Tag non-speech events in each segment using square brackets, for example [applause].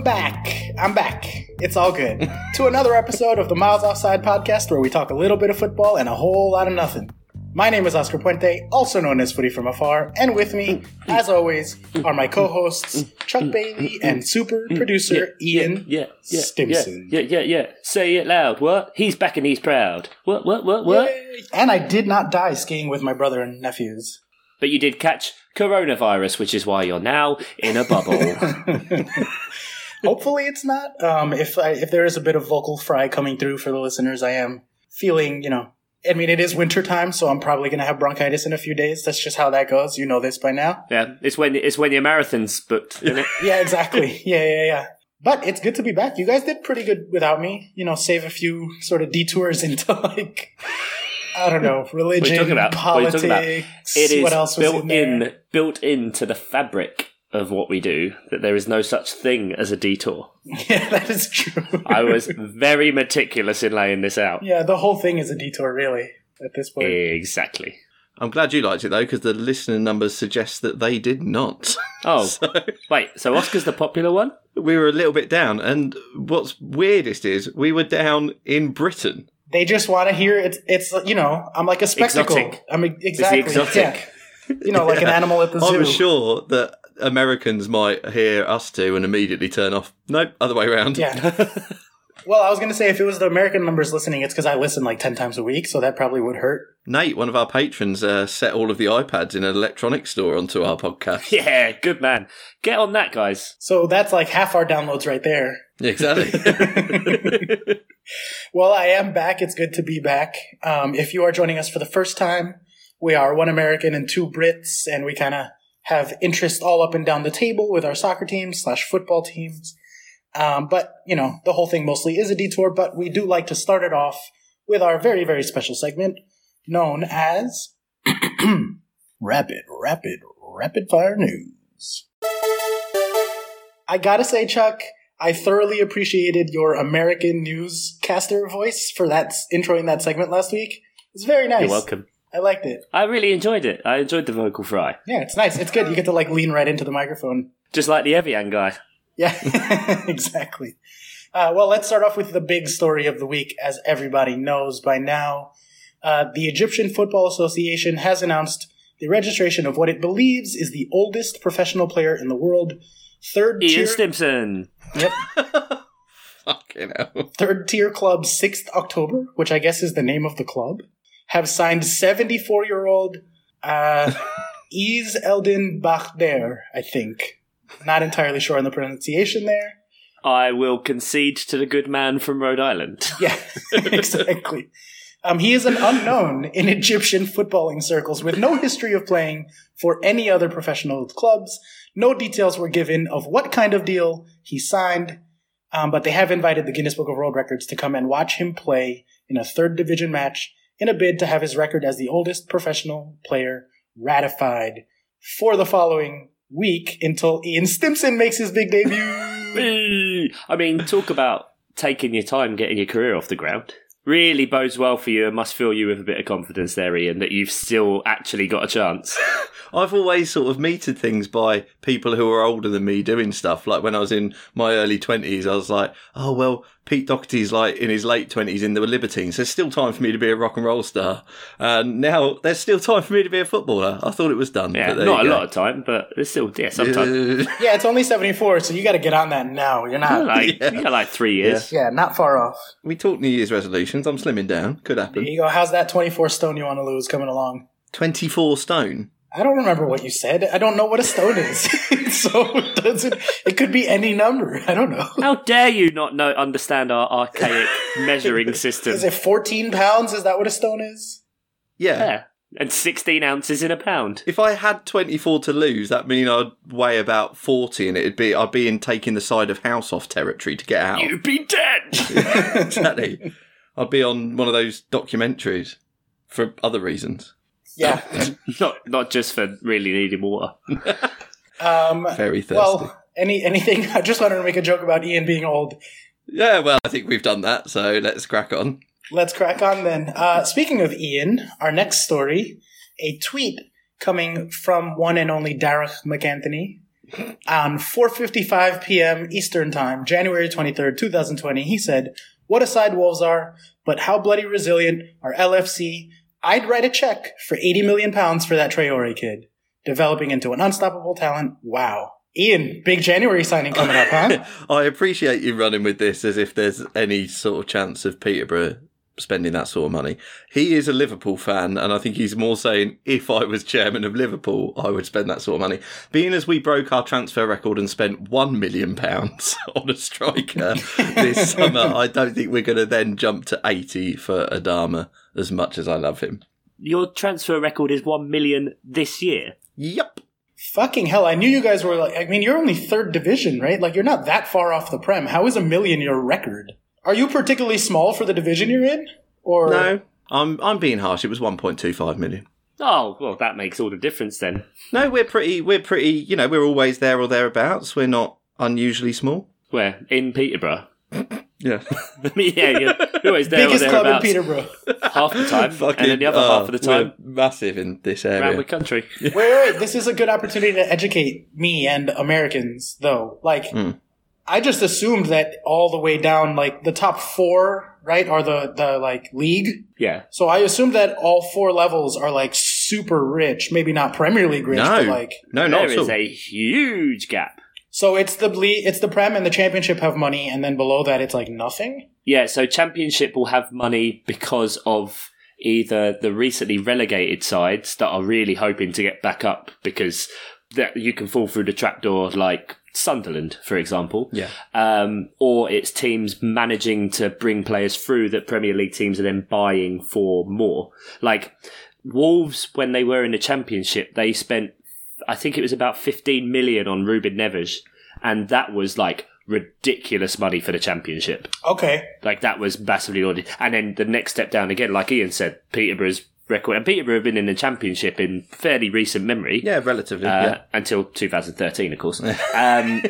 welcome back. I'm back. It's all good. [laughs] to another episode of the Miles Offside podcast where we talk a little bit of football and a whole lot of nothing. My name is Oscar Puente, also known as Footy from Afar, and with me, [laughs] as always, are my co-hosts Chuck [laughs] Bailey and super producer Ian yeah, yeah, Stimson. Yeah, yeah, yeah, yeah. Say it loud. What? He's back and he's proud. What? What? What? What? Yay. And I did not die skiing with my brother and nephews. But you did catch coronavirus, which is why you're now in a bubble. Hopefully, it's not. Um, if I, if there is a bit of vocal fry coming through for the listeners, I am feeling, you know. I mean, it is winter time, so I'm probably going to have bronchitis in a few days. That's just how that goes. You know this by now. yeah, it's when it's when your marathon's booked, isn't it? [laughs] Yeah, exactly. yeah, yeah, yeah. But it's good to be back. You guys did pretty good without me. You know, save a few sort of detours [laughs] into like I don't know, religion, talking about? What politics. talking It is what else was built in, built into the fabric of what we do that there is no such thing as a detour. [laughs] Yeah, that is true. I was very meticulous in laying this out. yeah, the whole thing is a detour, really. At this point, Exactly. I'm glad you liked it though, because the listener numbers suggest that they did not. [laughs] Oh, So wait. So Oscar's the popular one? we were a little bit down, and what's weirdest is we were down in Britain. they just want to hear it's. It's you know, I'm like a spectacle. Exotic. I'm exactly exotic. Yeah. You know, like an [laughs] animal at the I zoo. was sure that Americans might hear us two and immediately turn off. Nope, other way around. Yeah. [laughs] well, I was going to say if it was the American numbers listening, it's because I listen like ten times a week, so that probably would hurt. Nate, one of our patrons, uh, set all of the iPads in an electronics store onto our podcast. [laughs] Yeah, good man. Get on that, guys. So that's like half our downloads right there. exactly. [laughs] Well, I am back. It's good to be back. Um, if you are joining us for the first time, we are one American and two Brits, and we kind of have interest all up and down the table with our soccer teams slash football teams. Um, but you know, the whole thing mostly is a detour. But we do like to start it off with our very very special segment known as [clears throat] rapid, rapid, rapid fire news. I gotta say, Chuck, I thoroughly appreciated your American newscaster voice for that introing that segment last week. It's very nice. You're welcome. I liked it. I really enjoyed it. I enjoyed the vocal fry. Yeah, it's nice. It's good. You get to like lean right into the microphone. Just like the Evian guy. Yeah, [laughs] exactly. Uh, well, let's start off with the big story of the week. As everybody knows by now, uh, the Egyptian Football Association has announced the registration of what it believes is the oldest professional player in the world, third Ian tier. Stimson. Yep, [laughs] Fucking hell. third tier club, sixth October, which I guess is the name of the club, have signed seventy four year old uh, [laughs] Is Eldin Bakhder. I think. Not entirely sure on the pronunciation there. I will concede to the good man from Rhode Island. [laughs] Yeah, exactly. Um, he is an unknown in Egyptian footballing circles with no history of playing for any other professional clubs. No details were given of what kind of deal he signed, um, but they have invited the Guinness Book of World Records to come and watch him play in a third division match in a bid to have his record as the oldest professional player ratified for the following week until Ian Stimson makes his big debut. [laughs] I mean, talk about taking your time getting your career off the ground. Really bodes well for you and must fill you with a bit of confidence there, Ian, that you've still actually got a chance. [laughs] I've always sort of meted things by people who are older than me doing stuff. Like when I was in my early 20s, I was like, oh, well, Pete Doherty's like in his late 20s in the Libertines. There's still time for me to be a rock and roll star. And now there's still time for me to be a footballer. I thought it was done. Yeah, but there not a go. lot of time, but there's still, yeah, sometimes. [laughs] Uh, yeah, it's only 74, so you got to get on that now. You're not. like, [laughs] Yeah. you got like three years. Yeah, not far off. we talk New Year's resolutions. I'm slimming down. Could happen. There happen. you go. How's that 24 stone you want to lose coming along? 24 stone. I don't remember what you said. I don't know what a stone is. [laughs] [laughs] so it doesn't it could be any number. I don't know. How dare you not know understand our archaic [laughs] measuring system? Is it 14 pounds? Is that what a stone is? Yeah. Yeah, and 16 ounces in a pound. If I had 24 to lose, that mean I'd weigh about 40 and it'd be, I'd be in taking the side of house off territory to get out. You'd be dead. exactly. I'd be on one of those documentaries for other reasons. Yeah. [laughs] not not just for really needing water. [laughs] Um, Very thirsty. well, any anything. [laughs] I just wanted to make a joke about Ian being old. yeah, well, I think we've done that, so let's crack on. Let's crack on then. Uh, speaking of Ian, our next story, a tweet coming from one and only Darragh MacAnthony on 4:55 p.m. Eastern Time, January 23rd, 2020. He said, "What a side Wolves are, but how bloody resilient are LFC? I'd write a check for 80 million pounds for that Traore kid, developing into an unstoppable talent. Wow." Ian, big January signing coming up, huh? [laughs] I appreciate you running with this as if there's any sort of chance of Peterborough spending that sort of money. He is a Liverpool fan, and I think he's more saying, if I was chairman of Liverpool, I would spend that sort of money. Being as we broke our transfer record and spent £1 million [laughs] on a striker this [laughs] summer, I don't think we're going to then jump to 80 for Adama as much as I love him. Your transfer record is 1 million this year. Yep. Fucking hell, I knew you guys were like, I mean, you're only third division, right? Like, you're not that far off the Prem. How is a million your record? Are you particularly small for the division you're in? Or No, I'm I'm being harsh. It was 1.25 million. Oh, well, that makes all the difference then. No, we're pretty. We're pretty. You know, we're always there or thereabouts. We're not unusually small. Where? In Peterborough? Yeah. [laughs] I yeah, you're you're always there biggest or club in thereabouts Peterborough? [laughs] half the time, and then the other oh, half of the time we're massive in this area. around the country. wait, wait, wait. This is a good opportunity to educate me and Americans, though. Like, Hmm. I just assumed that all the way down, like the top four, right, are the the like league. Yeah. So I assumed that all four levels are like super rich, maybe not Premier League rich, no, but like no, not There at all. is a huge gap. So it's the ble- it's the Prem and the Championship have money, and then below that it's like nothing. Yeah, so Championship will have money because of either the recently relegated sides that are really hoping to get back up because that you can fall through the trapdoor like Sunderland, for example. Yeah. Um, or it's teams managing to bring players through that Premier League teams are then buying for more. Like Wolves, when they were in the Championship, they spent, I think it was about 15 million on Ruben Neves, and that was like ridiculous money for the Championship. Okay, Like that was massively lauded. And then the next step down again, like Ian said, Peterborough's record, and Peterborough have been in the Championship in fairly recent memory. yeah, relatively. Uh, Until 2013, of course. [laughs] um,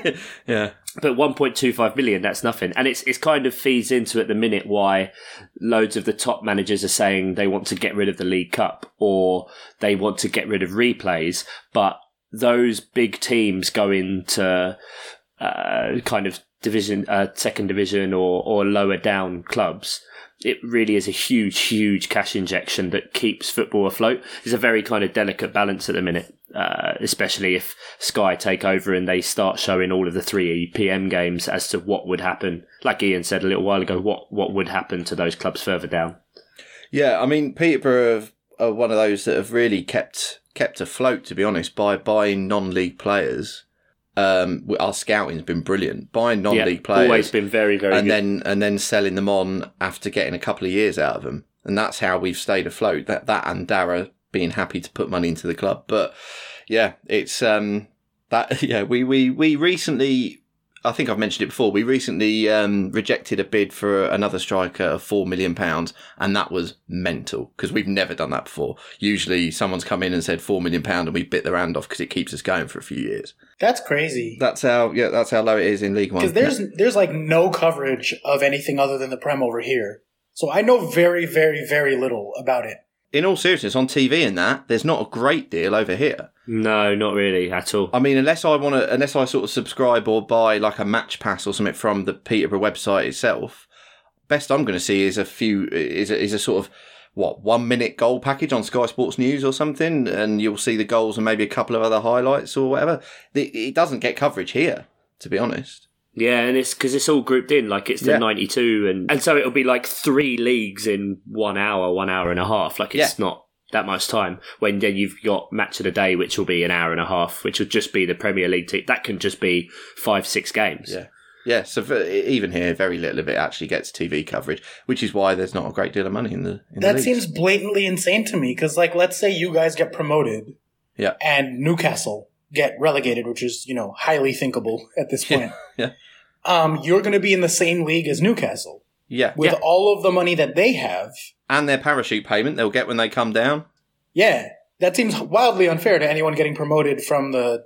yeah. But 1.25 million, that's nothing. And it's, it's kind of feeds into at the minute why loads of the top managers are saying they want to get rid of the League Cup or they want to get rid of replays. But those big teams go into uh, kind of division, uh, second division or, or lower down clubs. It really is a huge, huge cash injection that keeps football afloat. It's a very kind of delicate balance at the minute, uh, especially if Sky take over and they start showing all of the 3 PM games as to what would happen. Like Ian said a little while ago, what, what would happen to those clubs further down. Yeah, I mean, Peterborough are one of those that have really kept kept afloat, to be honest, by buying non-league players. Um, our scouting's been brilliant. Buying non-league yeah, players, always been very, very and good. then and then selling them on after getting a couple of years out of them, and that's how we've stayed afloat. That that and Darragh being happy to put money into the club, but yeah, it's um that [laughs] yeah we we we recently. I think I've mentioned it before. We recently um, rejected a bid for another striker of four million pounds, and that was mental because we've never done that before. Usually, someone's come in and said four million pound, and we bit their hand off because it keeps us going for a few years. that's crazy. That's how yeah, that's how low it is in League One. Because there's there's like no coverage of anything other than the Prem over here. So I know very, very, very little about it. In all seriousness, on TV and that, there's not a great deal over here. no, not really at all. I mean, unless I want to, unless I sort of subscribe or buy like a match pass or something from the Peterborough website itself, best I'm going to see is a few, is a, is a sort of what one minute goal package on Sky Sports News or something, and you'll see the goals and maybe a couple of other highlights or whatever. It, it doesn't get coverage here, to be honest. Yeah, and it's because it's all grouped in, like it's the Yeah. 92, and, and so it'll be like three leagues in one hour, one hour and a half. Like it's not that much time. When then you've got match of the day, which will be an hour and a half, which will just be the Premier League team. That can just be five, six games. Yeah. Yeah, so for, even here, very little of it actually gets TV coverage, which is why there's not a great deal of money in the. In the That leagues. seems blatantly insane to me. Because like, let's say you guys get promoted, Yeah. and Newcastle get relegated, which is you know highly thinkable at this point. [laughs] yeah. Um, you're going to be in the same league as Newcastle Yeah, with Yeah. all of the money that they have. and their parachute payment they'll get when they come down. Yeah, that seems wildly unfair to anyone getting promoted from the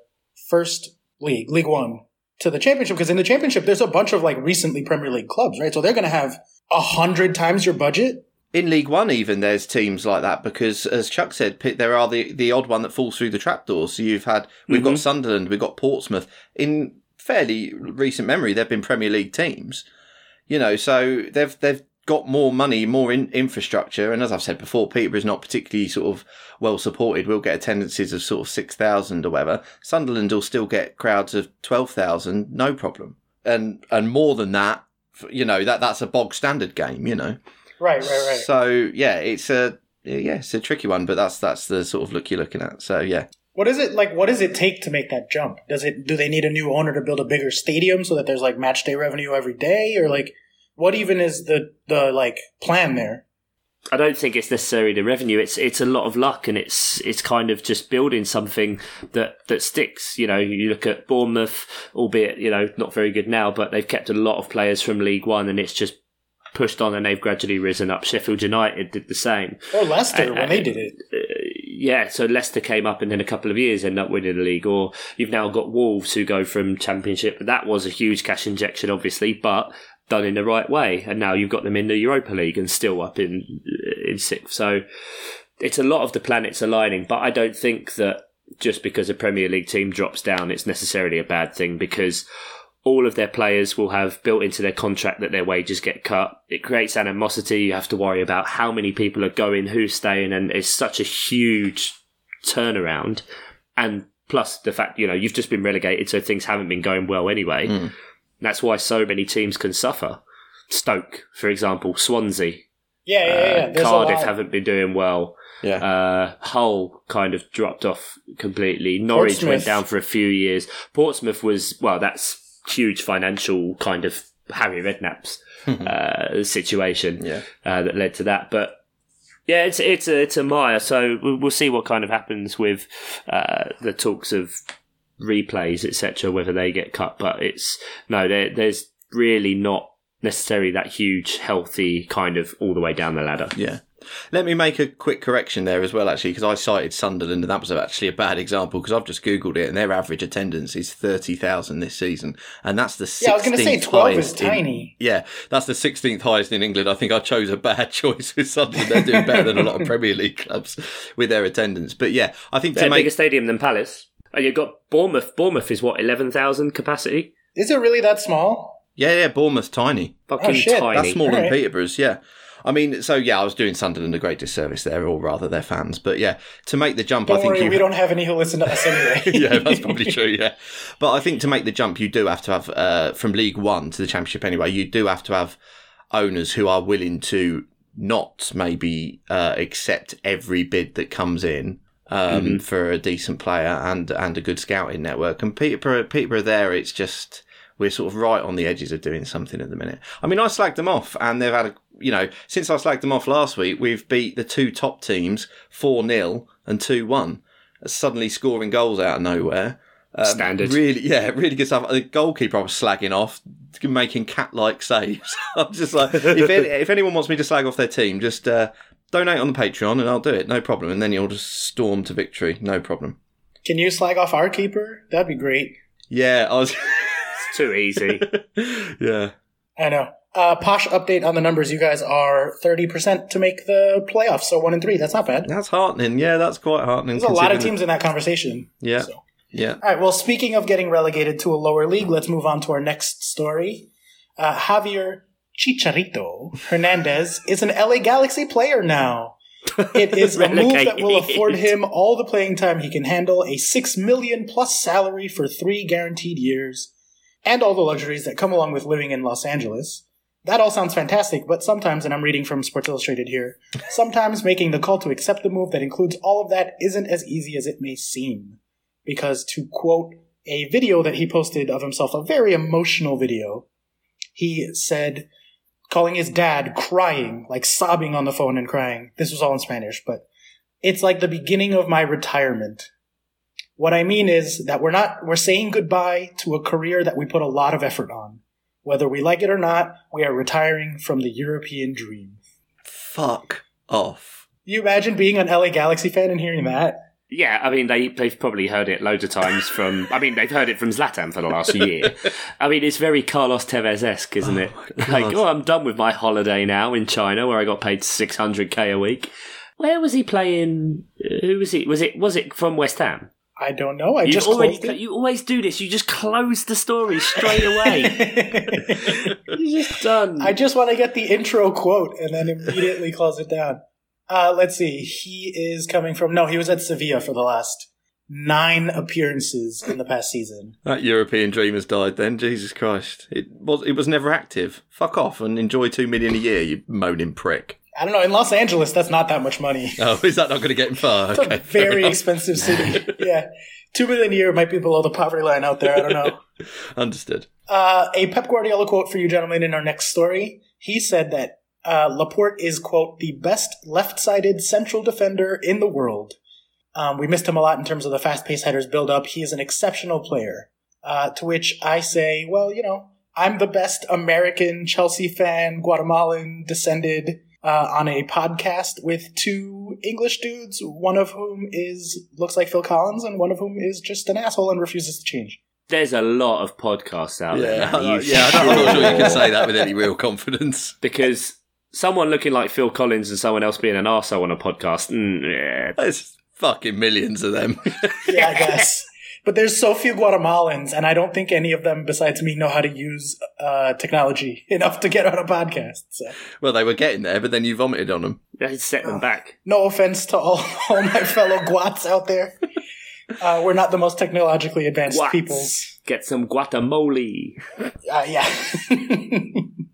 first league, League One, to the championship. Because in the championship, there's a bunch of like recently Premier League clubs, right? So they're going to have a hundred times your budget in League One, even there's teams like that because, as Chuck said, there are the the odd one that falls through the trapdoors. So you've had we've got mm-hmm. Sunderland, we've got Portsmouth. In fairly recent memory, they've been Premier League teams. You know, so they've they've got more money, more in, infrastructure, and as I've said before, Peterborough's not particularly sort of well supported. We'll get attendances of sort of six thousand or whatever. Sunderland will still get crowds of twelve thousand, no problem, and and more than that. You know that that's a bog standard game. You know. Right, right, right. So yeah, it's a yeah, it's a tricky one, but that's that's the sort of look you're looking at. So yeah, What is it like? What does it take to make that jump? Does it? Do they need a new owner to build a bigger stadium so that there's like match day revenue every day, or like what even is the the like plan there? I don't think it's necessarily the revenue. It's it's a lot of luck, and it's it's kind of just building something that that sticks. You know, you look at Bournemouth, albeit you know not very good now, but they've kept a lot of players from League One, and it's just pushed on, and they've gradually risen up. Sheffield United did the same. Or Leicester Uh, when they did it? Yeah, so Leicester came up and in a couple of years end up winning the league. Or you've now got Wolves who go from Championship. That was a huge cash injection, obviously, but done in the right way. And now you've got them in the Europa League and still up in in sixth. So it's a lot of the planets aligning. But I don't think that just because a Premier League team drops down, it's necessarily a bad thing because all of their players will have built into their contract that their wages get cut. It creates animosity. You have to worry about how many people are going, who's staying, and it's such a huge turnaround. And plus the fact, you know, you've just been relegated, so things haven't been going well anyway. That's why so many teams can suffer. Stoke, for example, Swansea, Yeah, yeah, yeah. uh, Cardiff haven't been doing well. yeah, Uh, Hull kind of dropped off completely. Norwich went down for a few years. Portsmouth was well, that's huge financial kind of Harry Redknapp's [laughs] uh, situation Yeah. uh, that led to that. But yeah, it's it's a it's a mire. So we'll, see what kind of happens with uh, the talks of replays, etc. Whether they get cut, but it's no, there, there's really not necessarily that huge, healthy kind of all the way down the ladder. yeah. Let me make a quick correction there as well, actually, because I cited Sunderland, and that was actually a bad example because I've just googled it, and their average attendance is thirty thousand this season, and that's the 16th Yeah, I was going to say twelve is highest in- tiny. Yeah, that's the 16th highest in England. I think I chose a bad [laughs] choice with Sunderland. They're doing better than a lot of Premier League clubs with their attendance. But yeah, I think They're to a make bigger stadium than Palace. And you've got Bournemouth. Bournemouth is what eleven thousand capacity. Is it really that small? yeah, yeah, Bournemouth's tiny. Fucking Oh, shit, tiny. That's smaller than Alright. Peterborough's. Yeah. I mean, so yeah, I was doing Sunderland a great disservice there, or rather their fans. But yeah, to make the jump, I Don't think worry, you we don't have any who listen to us anyway. [laughs] yeah, that's probably true. Yeah, but I think to make the jump, you do have to have uh, from League One to the Championship anyway. You do have to have owners who are willing to not maybe uh, accept every bid that comes in um, for a decent player and and a good scouting network. And Peterborough, Peterborough, there, it's just we're sort of right on the edges of doing something at the minute. I mean, I slagged them off, and they've had a you know since I slagged them off last week, we've beat the two top teams four 0 and two one, suddenly scoring goals out of nowhere. Um, Standard. Really, yeah, really good stuff. The goalkeeper I was slagging off, making cat-like saves. [laughs] I'm just like, if, any, if anyone wants me to slag off their team, just uh, donate on the Patreon and I'll do it, no problem. And then you'll just storm to victory, no problem. Can you slag off our keeper? That'd be great. Yeah, I was. [laughs] It's too easy. [laughs] yeah, I know. Uh, Posh update on the numbers. You guys are 30% to make the playoffs, so 1 and 3. That's not bad. that's heartening. Yeah, that's quite heartening. There's a lot of considering teams in that conversation. Yeah, So. yeah. All right. Well, speaking of getting relegated to a lower league, let's move on to our next story. Uh, Javier Chicharito Hernandez is an LA Galaxy player now. It [laughs] is a move that will afford him all the playing time he can handle, a six million plus salary for three guaranteed years, and all the luxuries that come along with living in Los Angeles. That all sounds fantastic, but sometimes, and I'm reading from Sports Illustrated here, sometimes making the call to accept the move that includes all of that isn't as easy as it may seem because to quote a video that he posted of himself, a very emotional video, he said, calling his dad crying, like sobbing on the phone and crying. This was all in Spanish, but it's like the beginning of my retirement. What I mean is that we're not, we're saying goodbye to a career that we put a lot of effort on. Whether we like it or not, we are retiring from the European dream. Fuck off. You imagine being an LA Galaxy fan and hearing that? Yeah, I mean they they've probably heard it loads of times from. I mean they've heard it from Zlatan for the last year. I mean it's very Carlos Tevez esque, isn't it? Oh [laughs] like, oh, I'm done with my holiday now in China, where I got paid 600k a week. Where was he playing? Uh, who was he? Was it was it from West Ham? I don't know. I You just already closed it. you always do this. You just close the story straight [laughs] away. [laughs] You're just done. I just want to get the intro quote and then immediately close it down. Uh, let's see. He is coming from. No, he was at Sevilla for the last nine appearances in the past season. That European dream has died. Then Jesus Christ, it was it was never active. Fuck off and enjoy two million a year, you moaning prick. I don't know. In Los Angeles, that's not that much money. [laughs] Oh, is that not going to get him far? It's Okay, fair very expensive [laughs] city. Yeah. Two million a year might be below the poverty line out there. I don't know. [laughs] Understood. Uh, a Pep Guardiola quote for you gentlemen in our next story. He said that uh, Laporte is, quote, the best left sided central defender in the world. Um, we missed him a lot in terms of the fast paced headers build up. He is an exceptional player. Uh, to which I say, well, you know, I'm the best American Chelsea fan, Guatemalan descended, uh, on a podcast with two English dudes, one of whom is looks like Phil Collins, and one of whom is just an asshole and refuses to change. There's a lot of podcasts out there. Yeah, now. You yeah. I'm not sure you can [laughs] say that with any real confidence. because someone looking like Phil Collins and someone else being an arsehole on a podcast, mm, yeah. There's fucking millions of them. [laughs] yeah, I guess. But there's so few Guatemalans, and I don't think any of them besides me know how to use uh, technology [laughs] enough to get on a podcast. So, well, they were getting there, but then you vomited on them. They set them back. [sighs] no offense to all, [laughs] all my fellow Guats out there. [laughs] Uh, we're not the most technologically advanced What? peoples. Get some guacamole. Uh, yeah.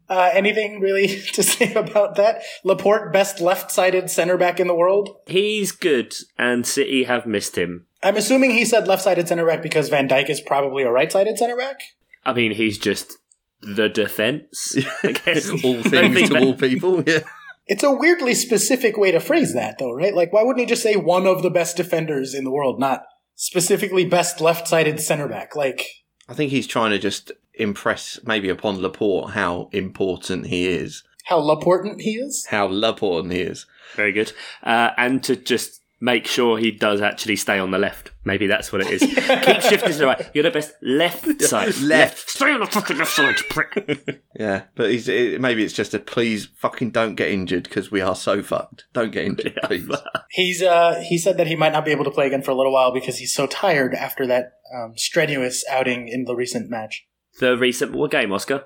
uh, anything really to say about that? Laporte, best left-sided center back in the world. He's good, and City have missed him. I'm assuming he said left-sided center back because Van Dijk is probably a right-sided center back. I mean, he's just the defense. [laughs] I guess all things [laughs] think to all people. Yeah. It's a weirdly specific way to phrase that, though, right? Like, why wouldn't he just say one of the best defenders in the world, not specifically best left-sided center back? Like, I think he's trying to just impress maybe upon Laporte how important he is, how Laportant he is. how Laporte he is. Very good. Uh, and to just make sure he does actually stay on the left. Maybe that's what it is. [laughs] Keep shifting to the right. You're the best left [laughs] side. Left. Stay on the fucking left side, you prick. [laughs] Yeah, but he's, it, maybe it's just a please fucking don't get injured because we are so fucked. Don't get injured, please. He's uh he said that he might not be able to play again for a little while because he's so tired after that um, strenuous outing in the recent match. The recent what game, Oscar?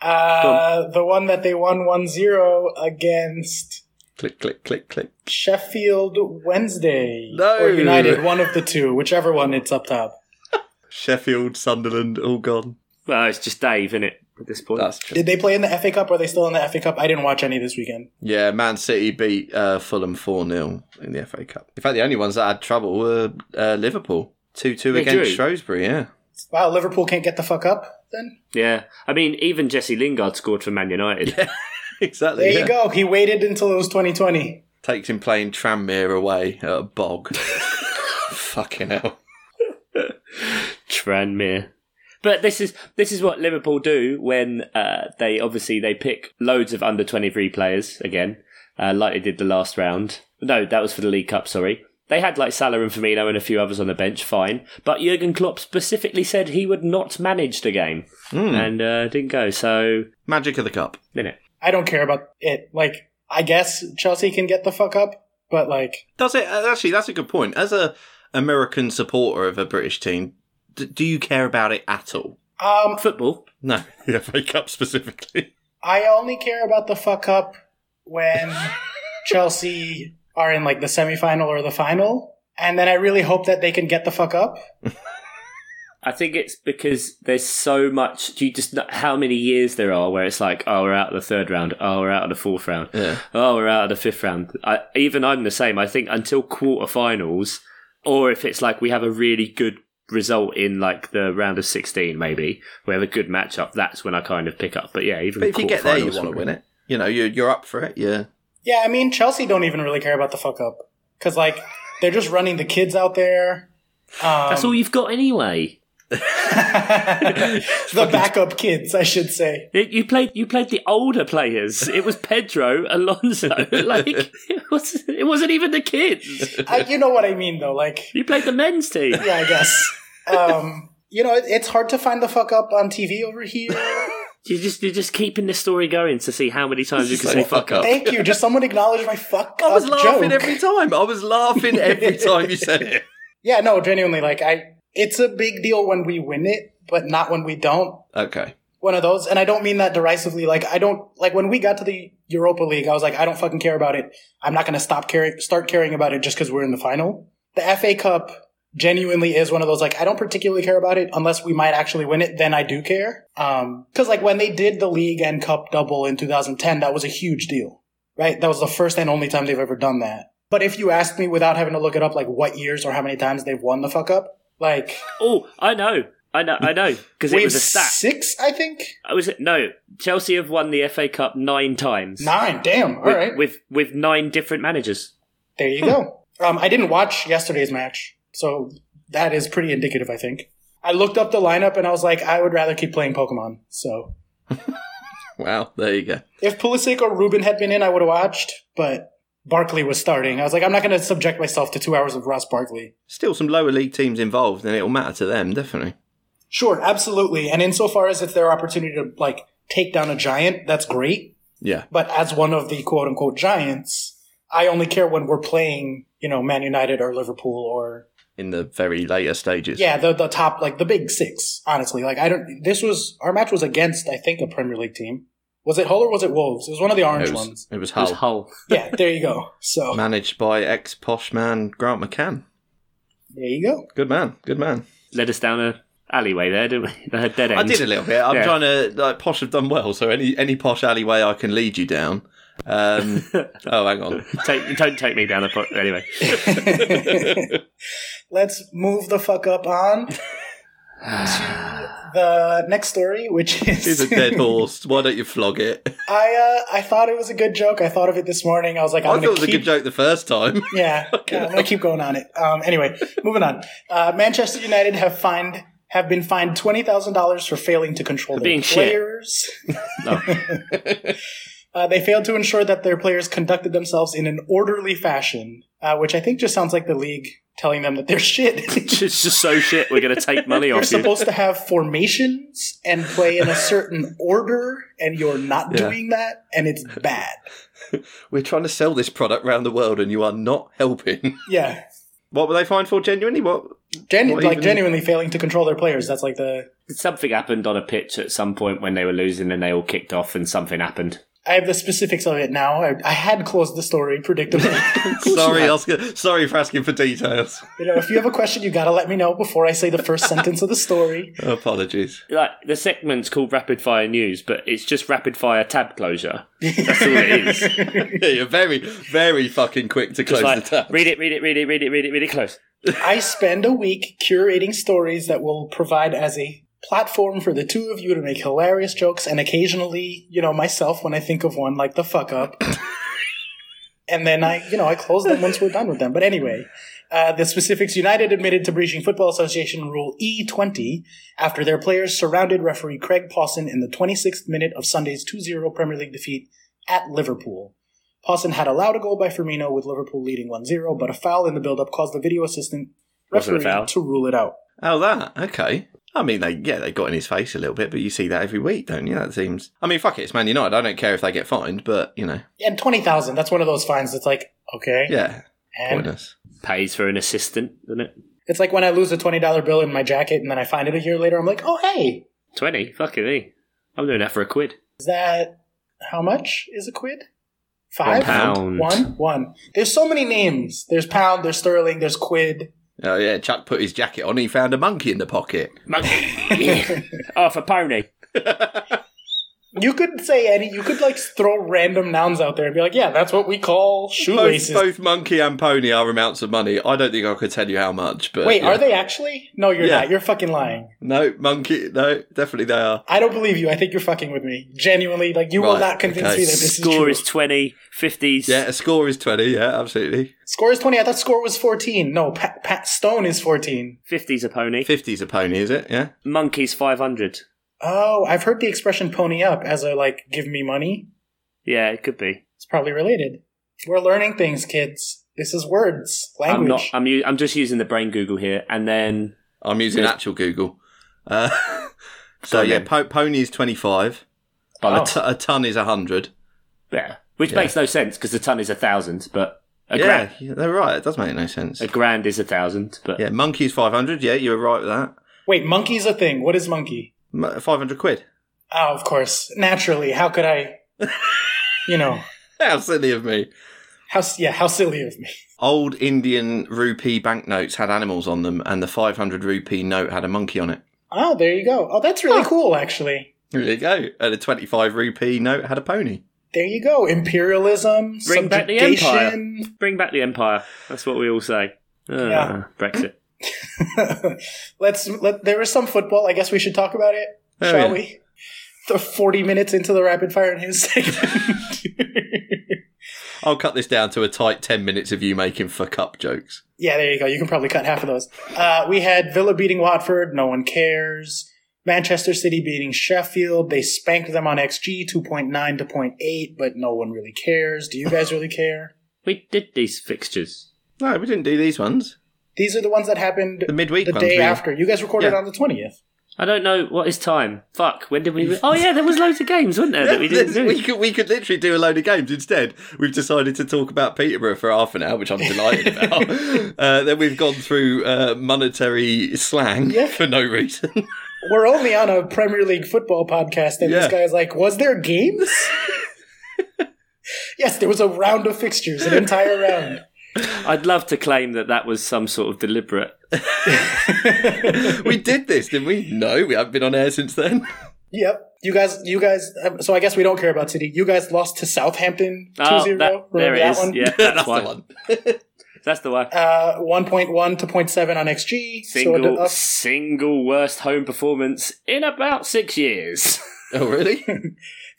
Uh, the one that they won 1-0 against click, click, click, click. Sheffield Wednesday No. or United, one of the two, whichever one it's up top. Sheffield, Sunderland, all gone. Well, it's just Dave, isn't it? At this point, That's true. Did they play in the FA Cup? Are they still in the FA Cup? I didn't watch any this weekend. Yeah, Man City beat uh, Fulham 4 0 in the FA Cup. In fact, the only ones that had trouble were uh, Liverpool 2 2 They against drew. Shrewsbury, yeah. Wow, Liverpool can't get the fuck up then? yeah. I mean, even Jesse Lingard scored for Man United. [laughs] Exactly. There yeah. you go. He waited until it was 2020. Takes him playing Tranmere away at a bog. [laughs] Fucking hell. Tranmere. But this is this is what Liverpool do when uh, they obviously they pick loads of under twenty three players again, uh, like they did the last round. No, that was for the League Cup. Sorry, they had like Salah and Firmino and a few others on the bench. Fine, but Jurgen Klopp specifically said he would not manage the game and uh, didn't go. So, Magic of the Cup. didn't it? I don't care about it. Like, I guess Chelsea can get the fuck up, but like, Does it? uh, Actually, that's a good point. As a American supporter of a British team, d- do you care about it at all? um, Football. No, [laughs] the FA Cup specifically. I only care about the fuck up when [laughs] Chelsea are in like the semifinal or the final, and then I really hope that they can get the fuck up. [laughs] I think it's because there's so much. Do you just know how many years there are where it's like, oh, we're out of the third round, oh, we're out of the fourth round, Yeah. oh, we're out of the fifth round. I, even I'm the same. I think until quarterfinals, or if it's like we have a really good result in like the round of 16, maybe we have a good matchup. That's when I kind of pick up. But yeah, even But if you get there, you want to win it. You know, you're, you're up for it. Yeah. Yeah, I mean Chelsea don't even really care about the fuck up because like they're just running the kids out there. Um, That's all you've got anyway. [laughs] the backup kids, I should say. You played you played the older players. It was Pedro, Alonso. [laughs] like it was it wasn't even the kids. I, you know what I mean, though. Like, You played the men's team. yeah, I guess. Um, you know, it, it's hard to find the fuck up on TV over here. [laughs] You just you're just keeping the story going to see how many times you can Say say fuck fuck up. Thank you. Just someone acknowledge my fuck up? I was up laughing joke. every time. I was laughing every time you said it. Yeah, no, genuinely. Like, I, it's a big deal when we win it, but not when we don't. Okay. One of those, and I don't mean that derisively. Like, I don't like when we got to the Europa League. I was like, I don't fucking care about it. I'm not going to stop caring, start caring about it just because we're in the final. The FA Cup genuinely is one of those like I don't particularly care about it unless we might actually win it. Then I do care. Um, because like when they did the league and cup double in 2010, that was a huge deal, right? That was the first and only time they've ever done that. But if you asked me without having to look it up, like what years or how many times they've won the fuck up, like Oh, I know. I know, I know, because it was a stat. six, I think I was? No, Chelsea have won the FA Cup nine times. nine. Damn, all with, right, with with nine different managers. there you go. [laughs] Um, I didn't watch yesterday's match, so that is pretty indicative. I think I looked up the lineup and I was like, I would rather keep playing Pokemon. So [laughs] Wow. There you go. if Pulisic or Ruben had been in, I would have watched, but Barkley was starting. I was like, I'm not going to subject myself to two hours of Ross Barkley. Still some lower league teams involved, and it'll matter to them definitely. Sure, absolutely. And insofar as it's their opportunity to like take down a giant, that's great. Yeah. But as one of the quote unquote giants, I only care when we're playing, you know, Man United or Liverpool or In the very later stages. yeah, the the top like the big six. Honestly, like I don't. This was our match was against I think a Premier League team. Was it Hull or was it Wolves? It was one of the orange It was, ones. it was It was Hull. Hull. [laughs] Yeah, there you go. So Managed by ex posh man Grant McCann. there you go. Good man. Good man. Led us down a alleyway there, didn't we? [laughs] The dead end. I did a little bit. I'm Yeah. trying to like posh have done well, so any any posh alleyway I can lead you down. Um, [laughs] oh, hang on. Take, don't take me down the po- anyway. Let's move the fuck up on to [sighs] the next story, which is Here's a dead [laughs] horse. Why don't you flog it? I uh, I thought it was a good joke. I thought of it this morning. I was like, I I'm thought it gonna was a keep. good joke the first time. [laughs] Yeah, [laughs] yeah, I'm gonna keep going on it. Um, anyway, moving on. Uh, Manchester United have fined have been fined twenty thousand dollars for failing to control their being shit. players. No. Uh, they failed to ensure that their players conducted themselves in an orderly fashion, uh, which I think just sounds like the league telling them that they're shit. [laughs] [laughs] it's just so shit. We're going to take money off you. You're you. supposed to have formations and play in a certain [laughs] order, and you're not Yeah. doing that, and it's bad. We're trying to sell this product around the world, and you are not helping. Yeah, What were they fined for? Genuinely? What? Genu- What like even- genuinely failing to control their players. That's like the. Something happened on a pitch at some point when they were losing, and they all kicked off, and something happened. I have the specifics of it now. I, I had closed the story, predictably. [laughs] Sorry, Oscar. Sorry for asking for details. you know, if you have a question, you gotta let me know before I say the first sentence of the story. Apologies. Like the segment's called Rapid Fire News, but it's just Rapid Fire tab closure. That's all it is. [laughs] Yeah, you're very, very fucking quick to close like, the tab. read it, read it, read it, read it, read it, read it close. I spend a week curating stories that will provide as a platform for the two of you to make hilarious jokes and occasionally, you know, myself when I think of one like the fuck up. [laughs] and then I, you know, I close them once we're done with them. But anyway, uh, the specifics United admitted to breaching Football Association Rule E20 after their players surrounded referee Craig Pawson in the 26th minute of Sunday's 2-0 Premier League defeat at Liverpool. Pawson had allowed a goal by Firmino with Liverpool leading 1-0, but a foul in the build-up caused the video assistant referee to rule it out. Oh, that okay. I mean, they yeah, they got in his face a little bit, but you see that every week, don't you? That seems. I mean, fuck it, it's Man United. I don't care if they get fined, but you know, And 20,000, that's one of those fines that's like, okay. yeah, and pointless. Pays for an assistant, doesn't it? it's like when I lose a $20 bill in my jacket and then I find it a year later, I'm like, oh, hey, 20? Fucking me. I'm doing that for a quid. is that how much is a quid? Five? pound. One? One. There's so many names. There's pound, there's sterling, there's quid. Oh yeah, Chuck put his jacket on. He found a monkey in the pocket. Monkey. [laughs] Half a pony. [laughs] You could say any. You could like throw random nouns out there and be like, "Yeah, that's what we call Both, shoelaces." both monkey and pony are amounts of money. I don't think I could tell you how much, but Wait, yeah. are they actually? No, you're Yeah. not. You're fucking lying. No, monkey. No, definitely they are. I don't believe you. I think you're fucking with me. Genuinely, like you will not convince okay. me that this is Score is is 20, 50s. Yeah, a score is twenty. Yeah, absolutely. score is twenty. I thought score was fourteen. No, Pat, Pat Stone is fourteen. 50's a pony. Fifty's a pony, is it? Yeah. Monkey's 500. Oh, I've heard the expression "pony up" as a like "give me money." Yeah, it could be. It's probably related. We're learning things, kids. This is words, language. I'm not. I'm. u- I'm just using the brain Google here, and then I'm using Yes. actual Google. Uh, [laughs] so Go yeah, then. po- pony is twenty five. Oh. A, t- a ton is hundred. yeah, which Yeah. makes no sense because the ton is a thousand, but a Yeah, grand, yeah, they're right. It does make no sense. a grand is a thousand. But Yeah, monkey is five hundred. Yeah, you were right with that. Wait, monkey's a thing. What is monkey? Five hundred quid. Oh, of course. Naturally. How could I? You know. [laughs] How silly of me. How yeah? How silly of me. Old Indian rupee banknotes had animals on them, and the 500 rupee note had a monkey on it. Oh, there you go. Oh, that's really cool. Actually, There you go. And a 25 rupee note had a pony. there you go. Imperialism, Bring back the empire. bring back the empire. That's what we all say. Uh, Yeah. Brexit. [laughs] Let's. Let, there is some football. I guess we should talk about it, Oh, shall yeah. we? The forty minutes into the rapid fire news segment. [laughs] I'll cut this down to a tight 10 minutes of you making fuck up jokes. Yeah, there you go. You can probably cut half of those. Uh, we had Villa beating Watford. No one cares. Manchester City beating Sheffield. They spanked them on XG 2.9 to 0.8, but no one really cares. Do you guys really care? We did these fixtures. No, we didn't do these ones. These are the ones that happened The midweek the ones. day we- after. You guys recorded Yeah. on the 20th. I don't know what is time. Fuck. When did we? Oh yeah, there was loads of games, wasn't there? Yeah, that we didn't [laughs] do. we, could, we could literally do a load of games. Instead, we've decided to talk about Peterborough for half an hour, which I'm delighted [laughs] about. uh, then we've gone through uh, monetary slang Yeah. for no reason. [laughs] We're only on a Premier League football podcast, and Yeah. this guy's like, Was there games? yes, there was a round of fixtures, an entire round. I'd love to claim that that was some sort of deliberate. [laughs] we did this, didn't we? No, we haven't been on air since then. Yep. You guys, you guys, so I guess we don't care about City. You guys lost to Southampton 2 Oh, 0. that, there Remember it that is. one? Yeah, [laughs] that's, That's why. the one. [laughs] That's the one. Uh, 1.1 to 0.7 on XG. Single, so uh, single worst home performance in about six years. Oh, really?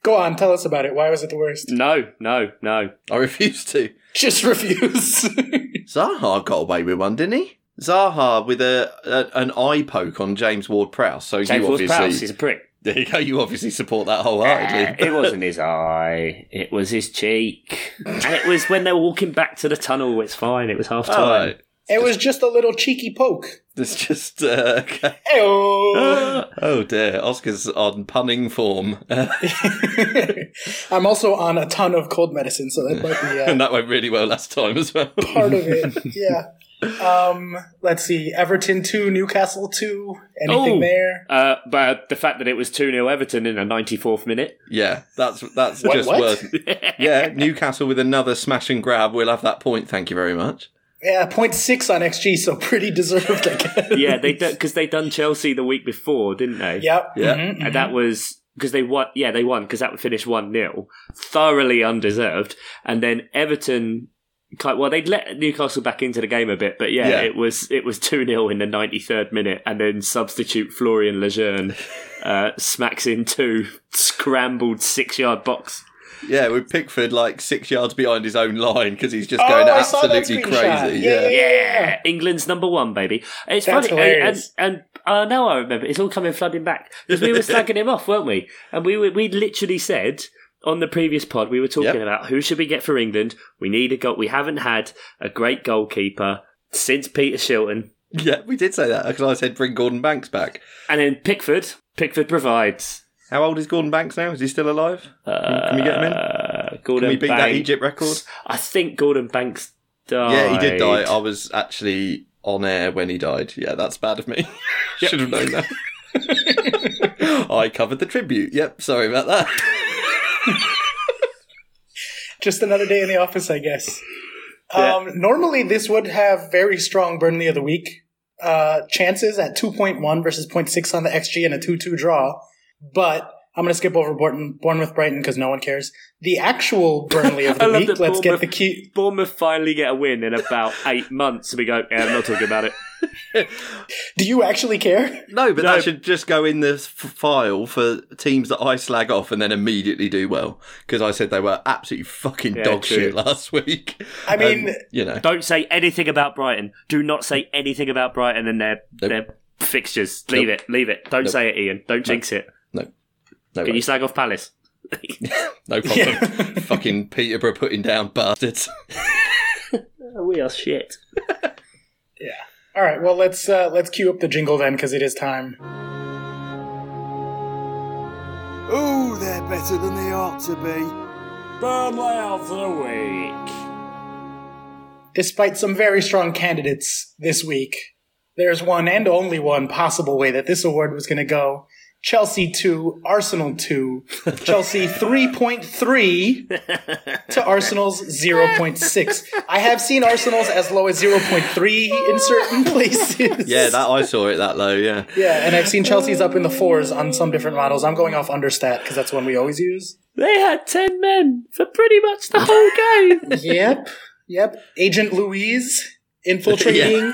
go on, tell us about it. Why was it the worst? no, no, no. I refuse to. [laughs] Just refuse. [laughs] Zaha got away with one, didn't he? Zaha with a, a an eye poke on James Ward Prowse. So James Ward Prowse, he's a prick. there you go. You obviously support that Uh, wholeheartedly. it wasn't his eye. It was his cheek. And it was when they were walking back to the tunnel. It's fine. It was half time. All right. it was just a little cheeky poke. It's just uh, okay. [gasps] Oh dear, Oscar's on punning form, [laughs] I'm also on a ton of cold medicine, so that might be [laughs] uh, and that went really well last time as well. part of it. [laughs] Yeah. Um, let's see. Everton 2, Newcastle 2. Anything Oh. there? Uh, but the fact that it was 2 0 Everton in a 94th minute. yeah, that's that's What- just what? worth. Yeah, Newcastle with another smash and grab. We'll have that point. Thank you very much. Yeah, 0.6 on XG, so pretty deserved, I guess. [laughs] yeah, they because they done Chelsea the week before, didn't they? Yep. Yeah. mhm, mhm. And that was because they won. Yeah, they won because that would finish one 0 thoroughly undeserved. And then Everton, well, they'd let Newcastle back into the game a bit, but yeah, Yeah. it was it was two 0 in the ninety third minute, and then substitute Florian Lejeune [laughs] uh, smacks in two scrambled six yard box. Yeah, with Pickford like six yards behind his own line because he's just Oh, going I saw that absolutely crazy. Yeah, Yeah. yeah. Yeah, England's number one, baby. It's That's funny, and, and, hilarious. and uh, now I remember. It's all coming flooding back because we were [laughs] slagging him off, weren't we? And we were, we literally said on the previous pod we were talking Yep. about who should we get for England. We need a goal. We haven't had a great goalkeeper since Peter Shilton, yeah, we did say that because I said bring Gordon Banks back. and then Pickford. Pickford provides. How old is Gordon Banks now? Is he still alive? Can, can we get him in? Uh, Gordon Can we beat that Egypt record? I think Gordon Banks died. Yeah, he did die. I was actually on air when he died. Yeah, that's bad of me. [laughs] Should have known that. [laughs] I covered the tribute. Yep, sorry about that. [laughs] Just another day in the office, I guess. Yeah. Um, normally, this would have very strong Burnley of the Week uh, chances at 2.1 versus 0.6 on the XG and a 2 2 draw. But I'm going to skip over Bournemouth, Bournemouth Brighton because no one cares. The actual Burnley of [laughs] the week. Let's get the key. Bournemouth finally get a win in about [laughs] eight months, and we go, yeah, I'm not talking about it. [laughs] Do you actually care? No, but No. that should just go in the f- file for teams that I slag off and then immediately do well because I said they were absolutely fucking Yeah, dog true. shit last week. I mean, Um, you know, Don't say anything about Brighton. Do not say anything about Brighton and their Nope. their fixtures. Leave Nope. it. Leave it. Don't Nope. say it, Ian. Don't jinx it. No, no, Can way. you slag off Palace? [laughs] no problem. [laughs] Yeah. [laughs] fucking Peterborough putting down bastards. we are shit. Yeah. All right. Well, let's uh, let's cue up the jingle then because it is time. Oh, they're better than they ought to be. Burnley of the week. Despite some very strong candidates this week, there's one and only one possible way that this award was going to go. Chelsea 2, Arsenal 2, [laughs] Chelsea 3.3 to Arsenal's 0.6. I have seen Arsenal's as low as 0.3 in certain [laughs] places. Yeah, that I saw it that low. Yeah, Yeah, and I've seen Chelsea's up in the fours on some different models. I'm going off understat because that's one we always use. They had ten men for pretty much the whole [laughs] game. Yep, yep. Agent Luiz infiltrating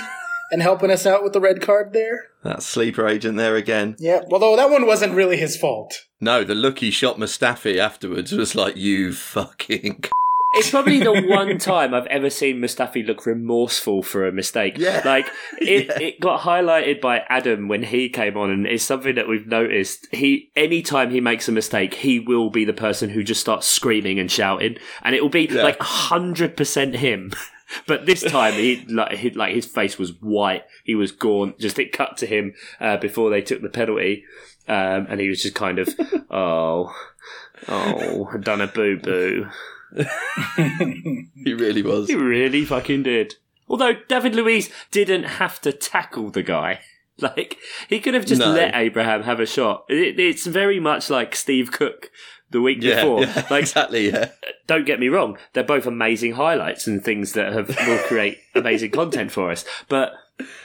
and helping us out with the red card there. That sleeper agent there again. Yeah, although that one wasn't really his fault. No, the look he shot Mustafi afterwards was like, "You fucking." c-." It's probably the one time I've ever seen Mustafi look remorseful for a mistake. Yeah. Like [laughs] it, Yeah. it got highlighted by Adam when he came on, and it's something that we've noticed. He anytime he makes a mistake, he will be the person who just starts screaming and shouting, and it will be Yeah. like hundred percent him. [laughs] But this time, he like he, like his face was white. He was gaunt. Just it cut to him uh, before they took the penalty, um, and he was just kind of, [laughs] oh, oh, I've done a boo boo. [laughs] He really was. He really fucking did. Although David Luiz didn't have to tackle the guy. [laughs] Like, he could have just No. let Abraham have a shot. It, it's very much like Steve Cook the week Yeah, before. yeah, Like, [laughs] exactly. Yeah, don't get me wrong, they're both amazing highlights and things that have will create [laughs] amazing content for us. But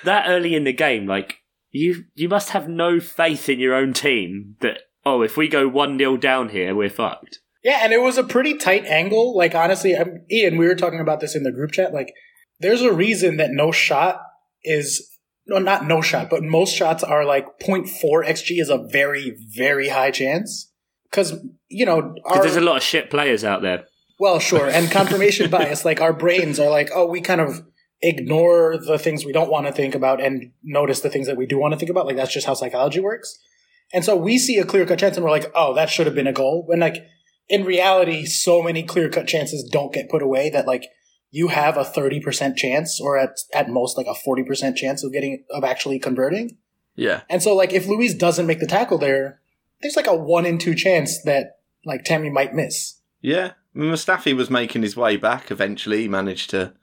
that early in the game, like you you must have no faith in your own team that oh, if we go one 0 down here, we're fucked. Yeah, and it was a pretty tight angle. Like honestly, I'm, Ian, we were talking about this in the group chat. Like, there's a reason that no shot is no, not no shot, but most shots are like 0.4 xg is a very very high chance because you know our, there's a lot of shit players out there. Well, sure. And [laughs] confirmation bias, like our brains are like, oh, we kind of ignore the things we don't want to think about and notice the things that we do want to think about. Like that's just how psychology works. And so we see a clear cut chance and we're like, oh, that should have been a goal. When like in reality, so many clear cut chances don't get put away that like you have a 30% chance or at, at most like a 40% chance of getting, of actually converting. yeah. And so like if Luiz doesn't make the tackle there, there's like a one in two chance that like Tammy might miss. Yeah, I Mustafi was making his way back. Eventually, he managed to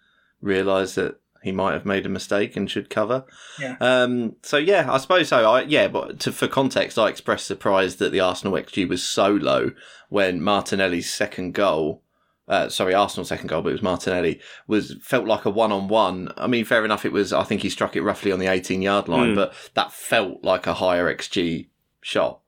realise that he might have made a mistake and should cover. Yeah. Um. So yeah, I suppose so. I yeah, but to, for context, I expressed surprise that the Arsenal XG was so low when Martinelli's second goal. Uh, sorry, Arsenal's second goal, but it was Martinelli. Was felt like a one-on-one. I mean, fair enough. It was. I think he struck it roughly on the 18-yard line, Mm. but that felt like a higher XG shot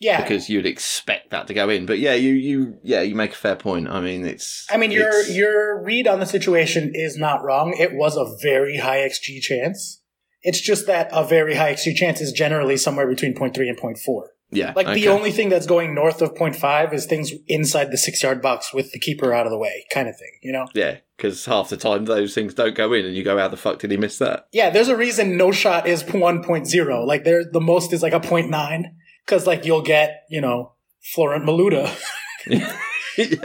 Yeah. because you'd expect that to go in. But yeah, you you yeah, you make a fair point. I mean, it's. I mean, your it's- your read on the situation is not wrong. It was a very high XG chance. It's just that a very high XG chance is generally somewhere between 0.3 and 0.4. yeah, Like okay. the only thing that's going north of 0.5 is things inside the six yard box with the keeper out of the way, kind of thing. You know? yeah, because half the time those things don't go in, and you go, "How the fuck did he miss that?" Yeah, there's a reason no shot is 1.0. Like there, the most is like a 0.9 because like you'll get you know Florent Malouda [laughs] Yeah,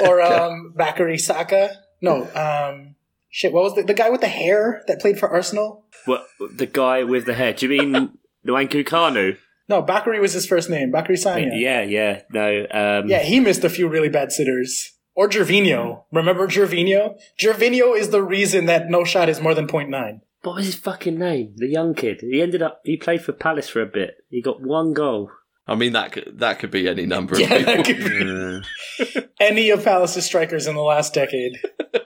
or okay. um Bakary Saka. No, um shit. What was the, the guy with the hair that played for Arsenal? What the guy with the hair? Do you mean [laughs] Nwankwo Kanu? No, Bakary was his first name. Bacary Sagna. Yeah, yeah, no. Um, Yeah, he missed a few really bad sitters. Or Gervinho. Remember Gervinho? Gervinho is the reason that no shot is more than 0.9. What was his fucking name? The young kid. He ended up. He played for Palace for a bit. He got one goal. I mean, that could, that could be any number of Yeah, people. that could be [laughs] any of Palace's strikers in the last decade. [laughs]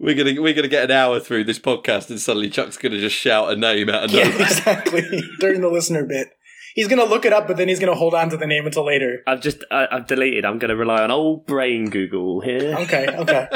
We're gonna we're gonna get an hour through this podcast, and suddenly Chuck's gonna just shout a name out of Yeah, nowhere. exactly. [laughs] During the listener bit. he's gonna look it up, but then he's gonna hold on to the name until later. I've just I, I've deleted. I'm going to rely on old brain Google here. Okay, okay.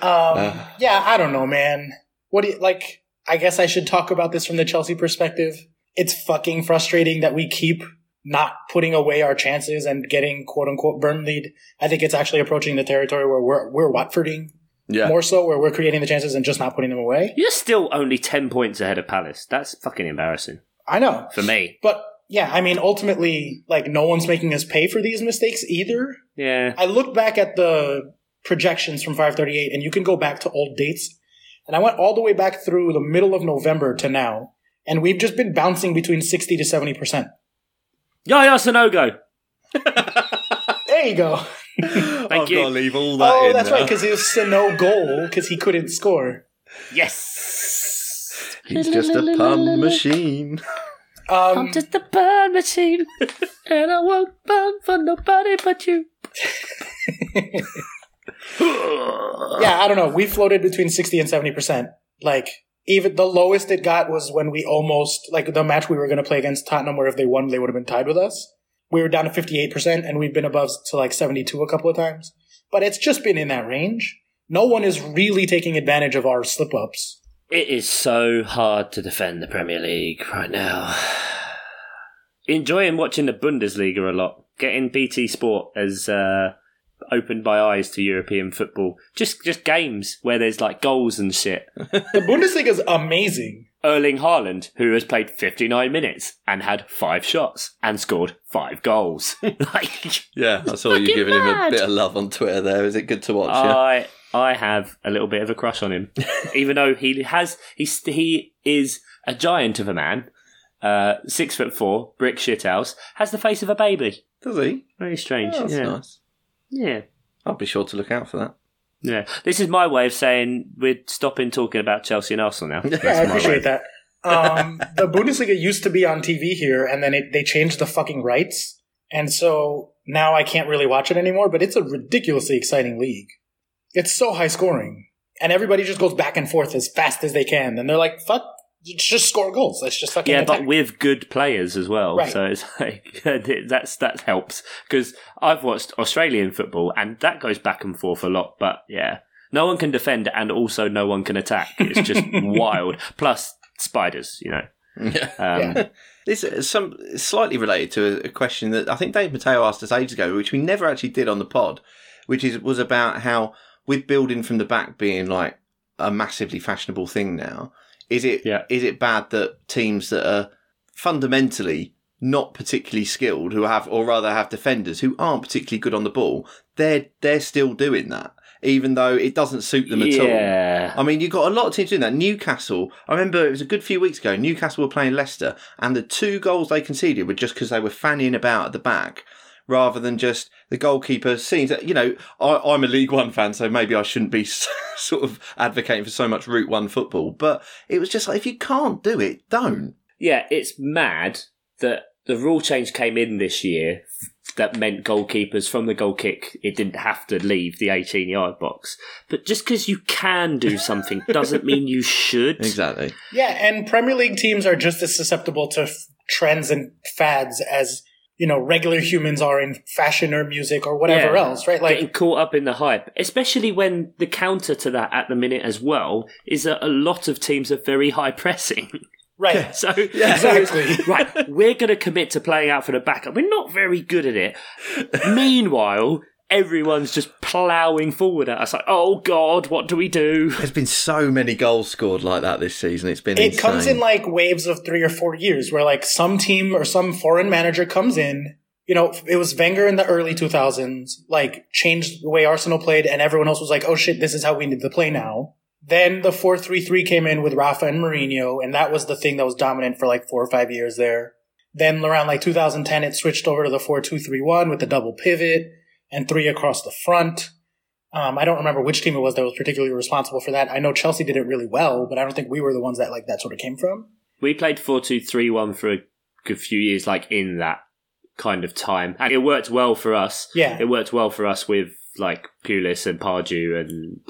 Um, yeah, I don't know, man. What do you like? I guess I should talk about this from the Chelsea perspective. It's fucking frustrating that we keep not putting away our chances and getting quote unquote burn lead. I think it's actually approaching the territory where we're we're Watfording Yeah. more so, where we're creating the chances and just not putting them away. You're still only ten points ahead of Palace. That's fucking embarrassing I know, for me. but yeah, I mean, ultimately, like no one's making us pay for these mistakes either. Yeah, I look back at the projections from 538, and you can go back to old dates. And I went all the way back through the middle of November to now, and we've just been bouncing between 60 to 70%. Yeah, Yaya Sanogo. [laughs] There you go. [laughs] I've you. got to leave all that Oh, in that's now. right, because it was a no goal because he couldn't score. Yes. He's just a pun machine. Um, I'm just a burn machine, and I won't burn for nobody but you. [laughs] yeah, I don't know. We floated between 60 and 70%. Like, even the lowest it got was when we almost, like the match we were going to play against Tottenham, where if they won, they would have been tied with us. We were down to 58%, and we've been above to like 72 a couple of times. But it's just been in that range. No one is really taking advantage of our slip ups. It is so hard to defend the Premier League right now. [sighs] Enjoying watching the Bundesliga a lot. Getting BT Sport as uh, opened my eyes to European football. Just just games where there's like goals and shit. [laughs] The Bundesliga is amazing. Erling Haaland, who has played 59 minutes and had five shots and scored five goals. [laughs] like, Yeah, I saw you giving him a bit of love on Twitter there. Is it good to watch? yeah? I I have a little bit of a crush on him, [laughs] even though he has he's he is a giant of a man, uh, six foot four, brick shithouse, has the face of a baby. Does he? Very strange. Oh, that's yeah, nice. Yeah, I'll be sure to look out for that. yeah. This is my way of saying we're stopping talking about Chelsea and Arsenal now. [laughs] Yeah, I my way. appreciate that. Um, [laughs] the Bundesliga used to be on TV here, and then it, they changed the fucking rights, and so now I can't really watch it anymore. But it's a ridiculously exciting league. It's so high scoring, and everybody just goes back and forth as fast as they can. And they're like, "Fuck, just score goals. Let's just fucking Yeah, attack." but with good players as well. Right. So it's [laughs] like that's that helps because I've watched Australian football and that goes back and forth a lot. But yeah, no one can defend and also no one can attack. It's just [laughs] wild. Plus spiders, you know. Yeah. Um, Yeah. This is some slightly related to a, a question that I think Dave Mateo asked us ages ago, which we never actually did on the pod, which is was about how with building from the back being like a massively fashionable thing now, is it is Yeah. it bad that teams that are fundamentally not particularly skilled, who have or rather have defenders who aren't particularly good on the ball, they're they're still doing that, even though it doesn't suit them at all. I mean, you've got a lot of teams doing that. Newcastle, I remember it was a good few weeks ago. Newcastle were playing Leicester, and the two goals they conceded were just because they were fanning about at the back rather than just the goalkeeper seeing that. You know, I, I'm a League One fan, so maybe I shouldn't be [laughs] sort of advocating for so much Route One football. But it was just like, if you can't do it, don't. Yeah, it's mad that the rule change came in this year that meant goalkeepers from the goal kick, it didn't have to leave the 18 yard box. But just because you can do something [laughs] doesn't mean you should. Exactly. Yeah, and Premier League teams are just as susceptible to f- trends and fads as you know regular humans are in fashion or music or whatever Yeah. else, right? Like Getting caught up in the hype, especially when the counter to that at the minute as well is that a lot of teams are very high pressing. [laughs] right. [laughs] So, Yeah. so it's- Exactly. [laughs] right, we're going to commit to playing out for the backup. We're not very good at it. Meanwhile, everyone's just ploughing forward at us like, oh God, what do we do? There's been so many goals scored like that this season. It's been It insane. comes in like waves of three or four years where like some team or some foreign manager comes in. You know, it was Wenger in the early 2000s, like changed the way Arsenal played and everyone else was like, oh shit, this is how we need to play now. Then the 4-3-3 came in with Rafa and Mourinho and that was the thing that was dominant for like four or five years there. Then around like 2010, it switched over to the 4-2-3-1 with the double pivot and three across the front. Um, I don't remember which team it was that was particularly responsible for that. I know Chelsea did it really well, but I don't think we were the ones that like that sort of came from. We played 4 2 3 1 for a good few years, like in that kind of time. And it worked well for us. Yeah. It worked well for us with like Pulis and Pardew and.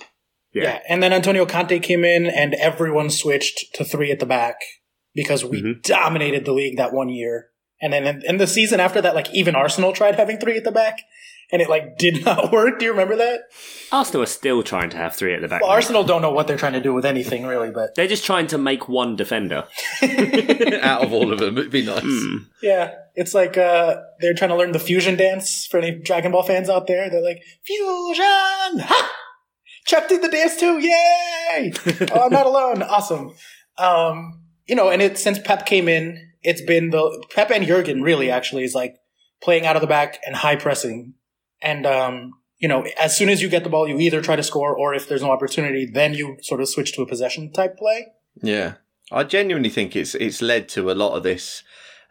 Yeah. Yeah. And then Antonio Conte came in and everyone switched to three at the back because we Mhm. dominated the league that one year. And then in the season after that, like even Arsenal tried having three at the back, and it like did not [laughs] work. Do you remember that? Arsenal are still trying to have three at the back. Well. Arsenal don't know what they're trying to do with anything really, but They're just trying to make one defender. [laughs] [laughs] Out of all of them, it'd be nice. yeah, it's like uh, they're trying to learn the fusion dance for any Dragon Ball fans out there. They're like fusion, ha! Chuck did the dance too, yay! oh, I'm not alone. Awesome. Um, you know, and it since Pep came in, it's been the Pep and Jurgen really actually is like playing out of the back and high pressing, and um, you know, as soon as you get the ball, you either try to score or if there's no opportunity, then you sort of switch to a possession type play. Yeah, I genuinely think it's it's led to a lot of this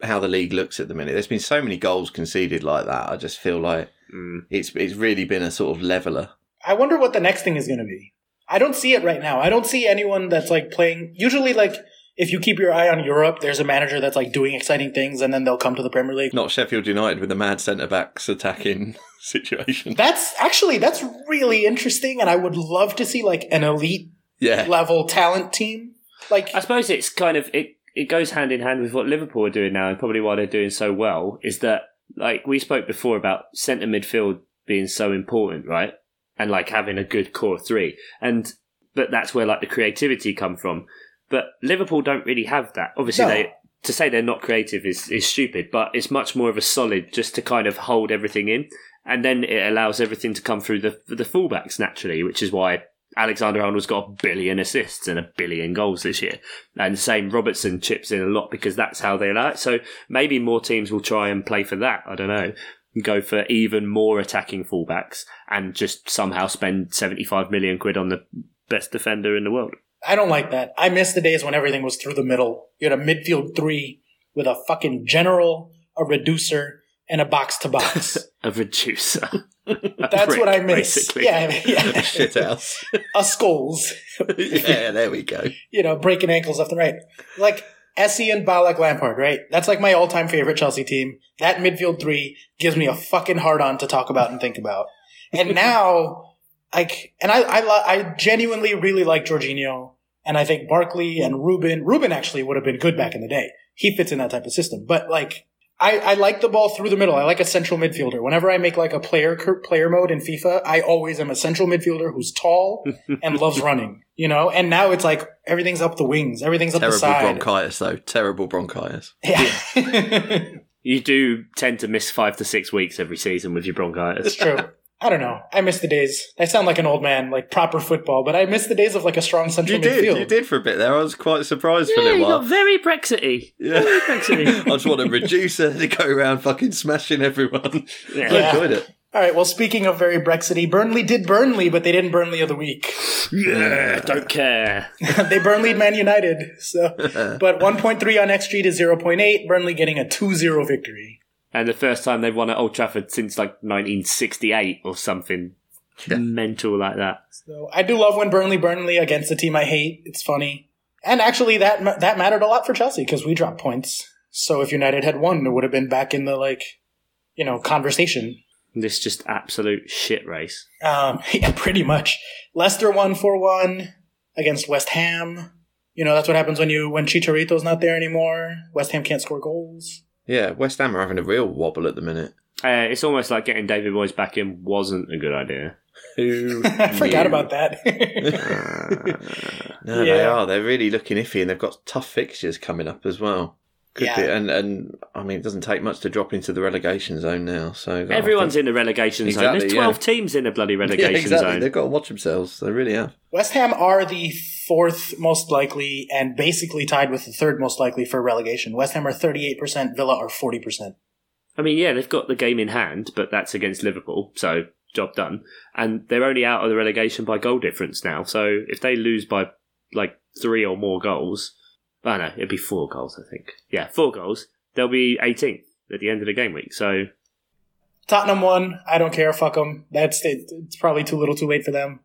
how the league looks at the minute. There's been so many goals conceded like that. I just feel like Mm. it's it's really been a sort of leveler. I wonder what the next thing is going to be. I don't see it right now. I don't see anyone that's like playing. Usually, like if you keep your eye on Europe, there's a manager that's like doing exciting things, and then they'll come to the Premier League. Not Sheffield United with the mad centre backs attacking [laughs] situation. That's actually that's really interesting, and I would love to see like an elite Yeah, level talent team. Like I suppose it's kind of it. It goes hand in hand with what Liverpool are doing now, and probably why they're doing so well is that like we spoke before about centre midfield being so important, right? And like having a good core three, and but that's where like the creativity come from. But Liverpool don't really have that. Obviously, No. they to say they're not creative is is stupid, but it's much more of a solid just to kind of hold everything in, and then it allows everything to come through the the fullbacks naturally, which is why Alexander Arnold's got a billion assists and a billion goals this year. And same Robertson chips in a lot because that's how they allow it. So maybe more teams will try and play for that. I don't know. Go for even more attacking fullbacks and just somehow spend 75 million quid on the best defender in the world. I don't like that. I miss the days when everything was through the middle. You had a midfield three with a fucking general, a reducer, and a box to box. [laughs] A reducer. A [laughs] That's what I miss. Basically. Yeah, yeah. [laughs] shit house. a skulls. yeah, there we go. you know, breaking ankles left and right. Like Essie and Ballack Lampard, right? That's like my all-time favorite Chelsea team. That midfield three gives me a fucking hard on to talk about and think about. And now, like, and I, I, I genuinely really like Jorginho, and I think Barkley and Ruben. Ruben actually would have been good back in the day. He fits in that type of system, but like. I, I like the ball through the middle. I like a central midfielder. Whenever I make like a player player mode in FIFA, I always am a central midfielder who's tall [laughs] and loves running. You know, and now it's like everything's up the wings, everything's up the Terrible bronchitis though. Terrible bronchitis. Yeah, [laughs] You do tend to miss five to six weeks every season with your bronchitis. it's true. I don't know. I miss the days. I sound like an old man, like proper football, but I miss the days of like a strong central You did, midfield. you did for a bit there. I was quite surprised for a Yeah, little you while. got very Brexity. Yeah. Very Brexity. [laughs] I just want a reducer to go around fucking smashing everyone. [laughs] Yeah. I enjoyed it. All right. Well, speaking of very Brexity, Burnley did Burnley, but they didn't Burnley of the week. Yeah, [laughs] don't care. they Burnley Man United. So, but 1.3 on XG to 0.8. Burnley getting a 2-0 victory. And the first time they've won at Old Trafford since like 1968 or something Yeah. mental like that. So I do love when Burnley Burnley against a team I hate. It's funny, and actually that that mattered a lot for Chelsea because we dropped points. So if United had won, it would have been back in the like, you know, conversation. This just absolute shit race. Um, [laughs] yeah, pretty much. Leicester won four one against West Ham. You know that's what happens when you when Chicharito's not there anymore. West Ham can't score goals. Yeah, West Ham are having a real wobble at the minute. Uh, it's almost like getting David Moyes back in wasn't a good idea. Who [laughs] I forgot knew? about that. [laughs] No, they are. They're really looking iffy, and they've got tough fixtures coming up as well. Could Yeah. be, and and I mean, it doesn't take much to drop into the relegation zone now. So Everyone's think- in the relegation zone. Exactly, There's yeah. 12 teams in the bloody [laughs] yeah, relegation exactly. zone. They've got to watch themselves. They really are. West Ham are the fourth most likely and basically tied with the third most likely for relegation. West Ham are 38%, Villa are 40%. I mean, yeah, they've got the game in hand, but that's against Liverpool, so job done. And they're only out of the relegation by goal difference now. So if they lose by like three or more goals, I don't know, it'd be four goals, I think. Yeah, four goals. They'll be 18th at the end of the game week. So Tottenham won. I don't care. Fuck them. That's it, it's probably too little, too late for them.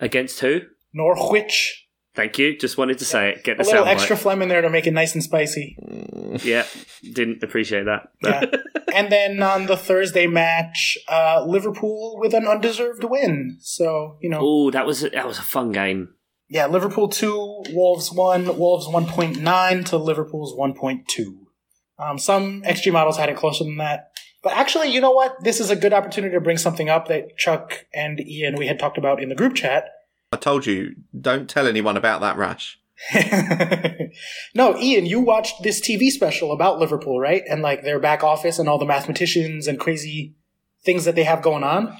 against who? Norwich. Thank you. Just wanted to say it. Get A the little sound extra phlegm in there to make it nice and spicy. [laughs] Yeah, didn't appreciate that. Yeah. [laughs] and then on the Thursday match, uh, Liverpool with an undeserved win. So you know, oh, that was a, that was a fun game. yeah, Liverpool two, Wolves one, Wolves one point nine to Liverpool's one point two. Um, some XG models had it closer than that. But actually, you know what? This is a good opportunity to bring something up that Chuck and Ian we had talked about in the group chat. I told you, don't tell anyone about that rash. [laughs] no, Ian, you watched this TV special about Liverpool, right? And like their back office and all the mathematicians and crazy things that they have going on.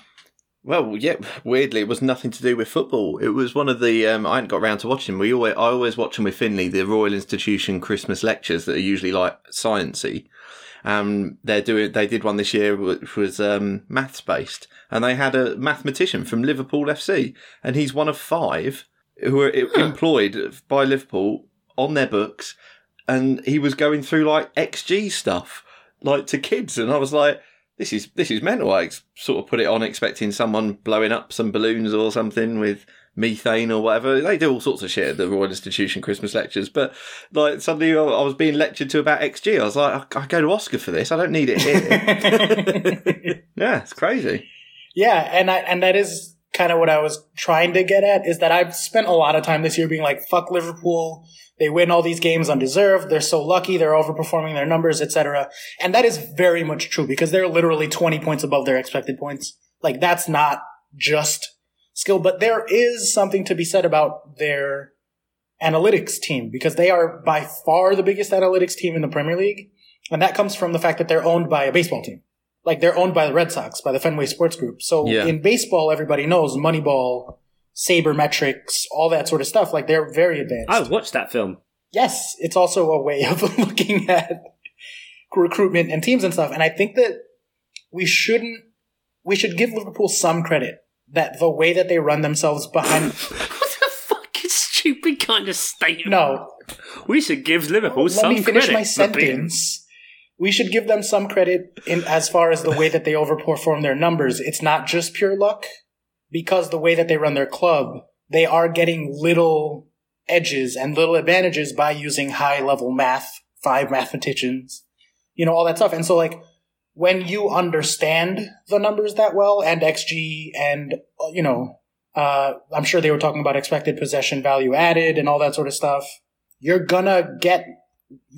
Well, yeah. Weirdly, it was nothing to do with football. It was one of the. Um, I hadn't got around to watching. We always, I always watch them with Finley, the Royal Institution Christmas lectures that are usually like sciencey. Um, they're doing. They did one this year which was um, maths based, and they had a mathematician from Liverpool FC, and he's one of five who are employed by Liverpool on their books, and he was going through like XG stuff, like to kids, and I was like, this is this is mental. I ex- sort of put it on expecting someone blowing up some balloons or something with methane or whatever. They do all sorts of shit at the Royal Institution Christmas lectures, but like suddenly I was being lectured to about XG. I was like, I, I go to Oscar for this. I don't need it here. [laughs] [laughs] yeah, it's crazy. Yeah, and I, and that is kind of what I was trying to get at is that I've spent a lot of time this year being like, fuck Liverpool. They win all these games undeserved. They're so lucky. They're overperforming their numbers, etc. And that is very much true because they're literally 20 points above their expected points. Like that's not just skill, but there is something to be said about their analytics team because they are by far the biggest analytics team in the Premier League. And that comes from the fact that they're owned by a baseball team like they're owned by the Red Sox, by the Fenway Sports Group. So Yeah. in baseball, everybody knows Moneyball, sabermetrics, all that sort of stuff. Like they're very advanced. I watched that film. yes, it's also a way of [laughs] looking at recruitment and teams and stuff. And I think that we shouldn't, we should give Liverpool some credit that the way that they run themselves behind, [laughs] What a fucking stupid kind of statement. no, We should give Liverpool let some me finish credit my sentence. We should give them some credit in as far as the way that they overperform their numbers. It's not just pure luck, because the way that they run their club, they are getting little edges and little advantages by using high level math, five mathematicians, you know, all that stuff. And so, like, when you understand the numbers that well and XG and, you know, uh, I'm sure they were talking about expected possession value added and all that sort of stuff. You're gonna get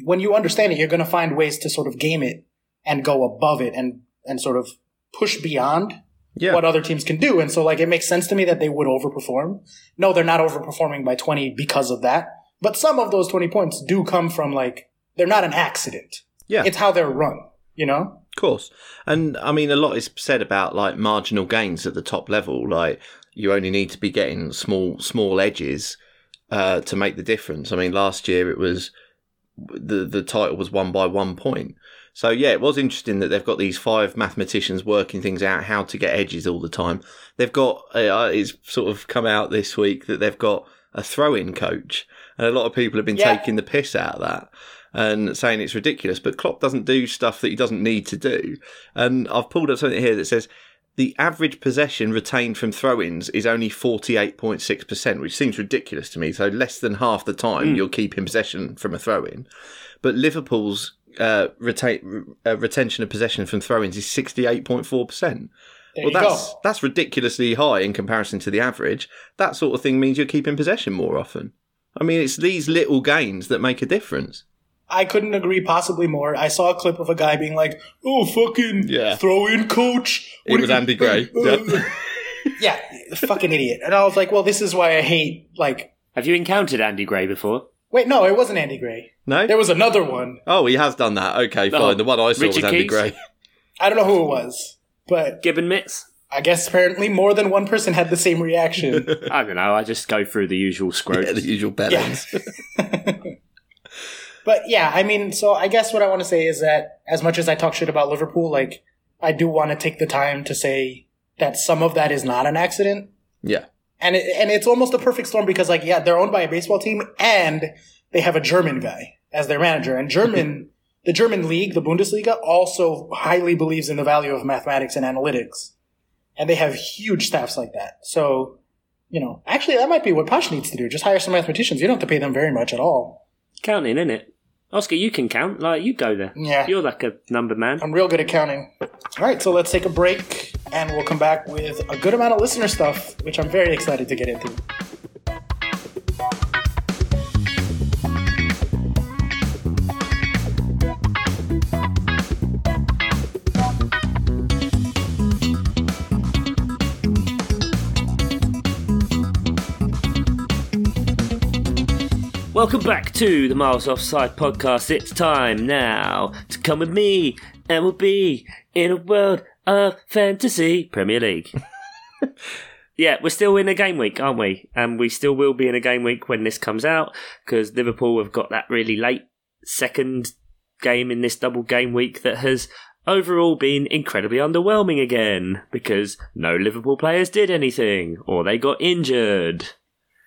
when you understand it, you're to find ways to sort of game it and go above it and and sort of push beyond Yeah. what other teams can do. And so, like, it makes sense to me that they would overperform. No, they're not overperforming by 20 because of that. But some of those 20 points do come from like they're not an accident. Yeah. it's how they're run. You know. Of course. And I mean, a lot is said about like marginal gains at the top level. Like you only need to be getting small, small edges uh, to make the difference. I mean, last year it was the the title was won by one point. So yeah, it was interesting that they've got these five mathematicians working things out how to get edges all the time. They've got uh, it's sort of come out this week that they've got a throw-in coach, and a lot of people have been Yeah. taking the piss out of that and saying it's ridiculous. But Klopp doesn't do stuff that he doesn't need to do. And I've pulled up something here that says the average possession retained from throw-ins is only 48.6%, which seems ridiculous to me. So less than half the time you're keeping possession from a throw-in. But Liverpool's uh, retain, uh, retention of possession from throw-ins is 68.4%. There Well, that's go. that's ridiculously high in comparison to the average. That sort of thing means you're keeping possession more often. I mean, it's these little gains that make a difference. I couldn't agree possibly more. I saw a clip of a guy being like, "Oh, fucking Yeah. throw in coach." It was you- Andy Gray. [laughs] Uh, yeah, fucking idiot. And I was like, "Well, this is why I hate like." Have you encountered Andy Gray before? Wait, no, it wasn't Andy Gray. No. There was another one. Oh, he has done that. Okay, fine. Oh, the one I saw Richard was Andy Keys? Gray. I don't know who it was, but Gibbon mitts? I guess apparently more than one person had the same reaction. [laughs] I don't know. I just go through the usual scrotes. [laughs] Yeah, the usual bellends. But yeah, I mean, so I guess what I want to say is that as much as I talk shit about Liverpool, like I do want to take the time to say that some of that is not an accident. Yeah. and it, and it's almost a perfect storm because like yeah they're owned by a baseball team and they have a German guy as their manager and German [laughs] the German league the Bundesliga also highly believes in the value of mathematics and analytics and they have huge staffs like that so you know actually that might be what Posh needs to do just hire some mathematicians you don't have to pay them very much at all Counting, innit? Oscar, you can count. Like, you go there. Yeah. You're like a number man. I'm real good at counting. All right, so let's take a break and we'll come back with a good amount of listener stuff, which I'm very excited to get into. Welcome back to the Miles Offside podcast. It's time now to come with me and we'll be in a world of fantasy Premier League. [laughs] yeah, we're still in a game week, aren't we? And we still will be in a game week when this comes out because Liverpool have got that really late second game in this double game week that has overall been incredibly underwhelming again because no Liverpool players did anything or they got injured.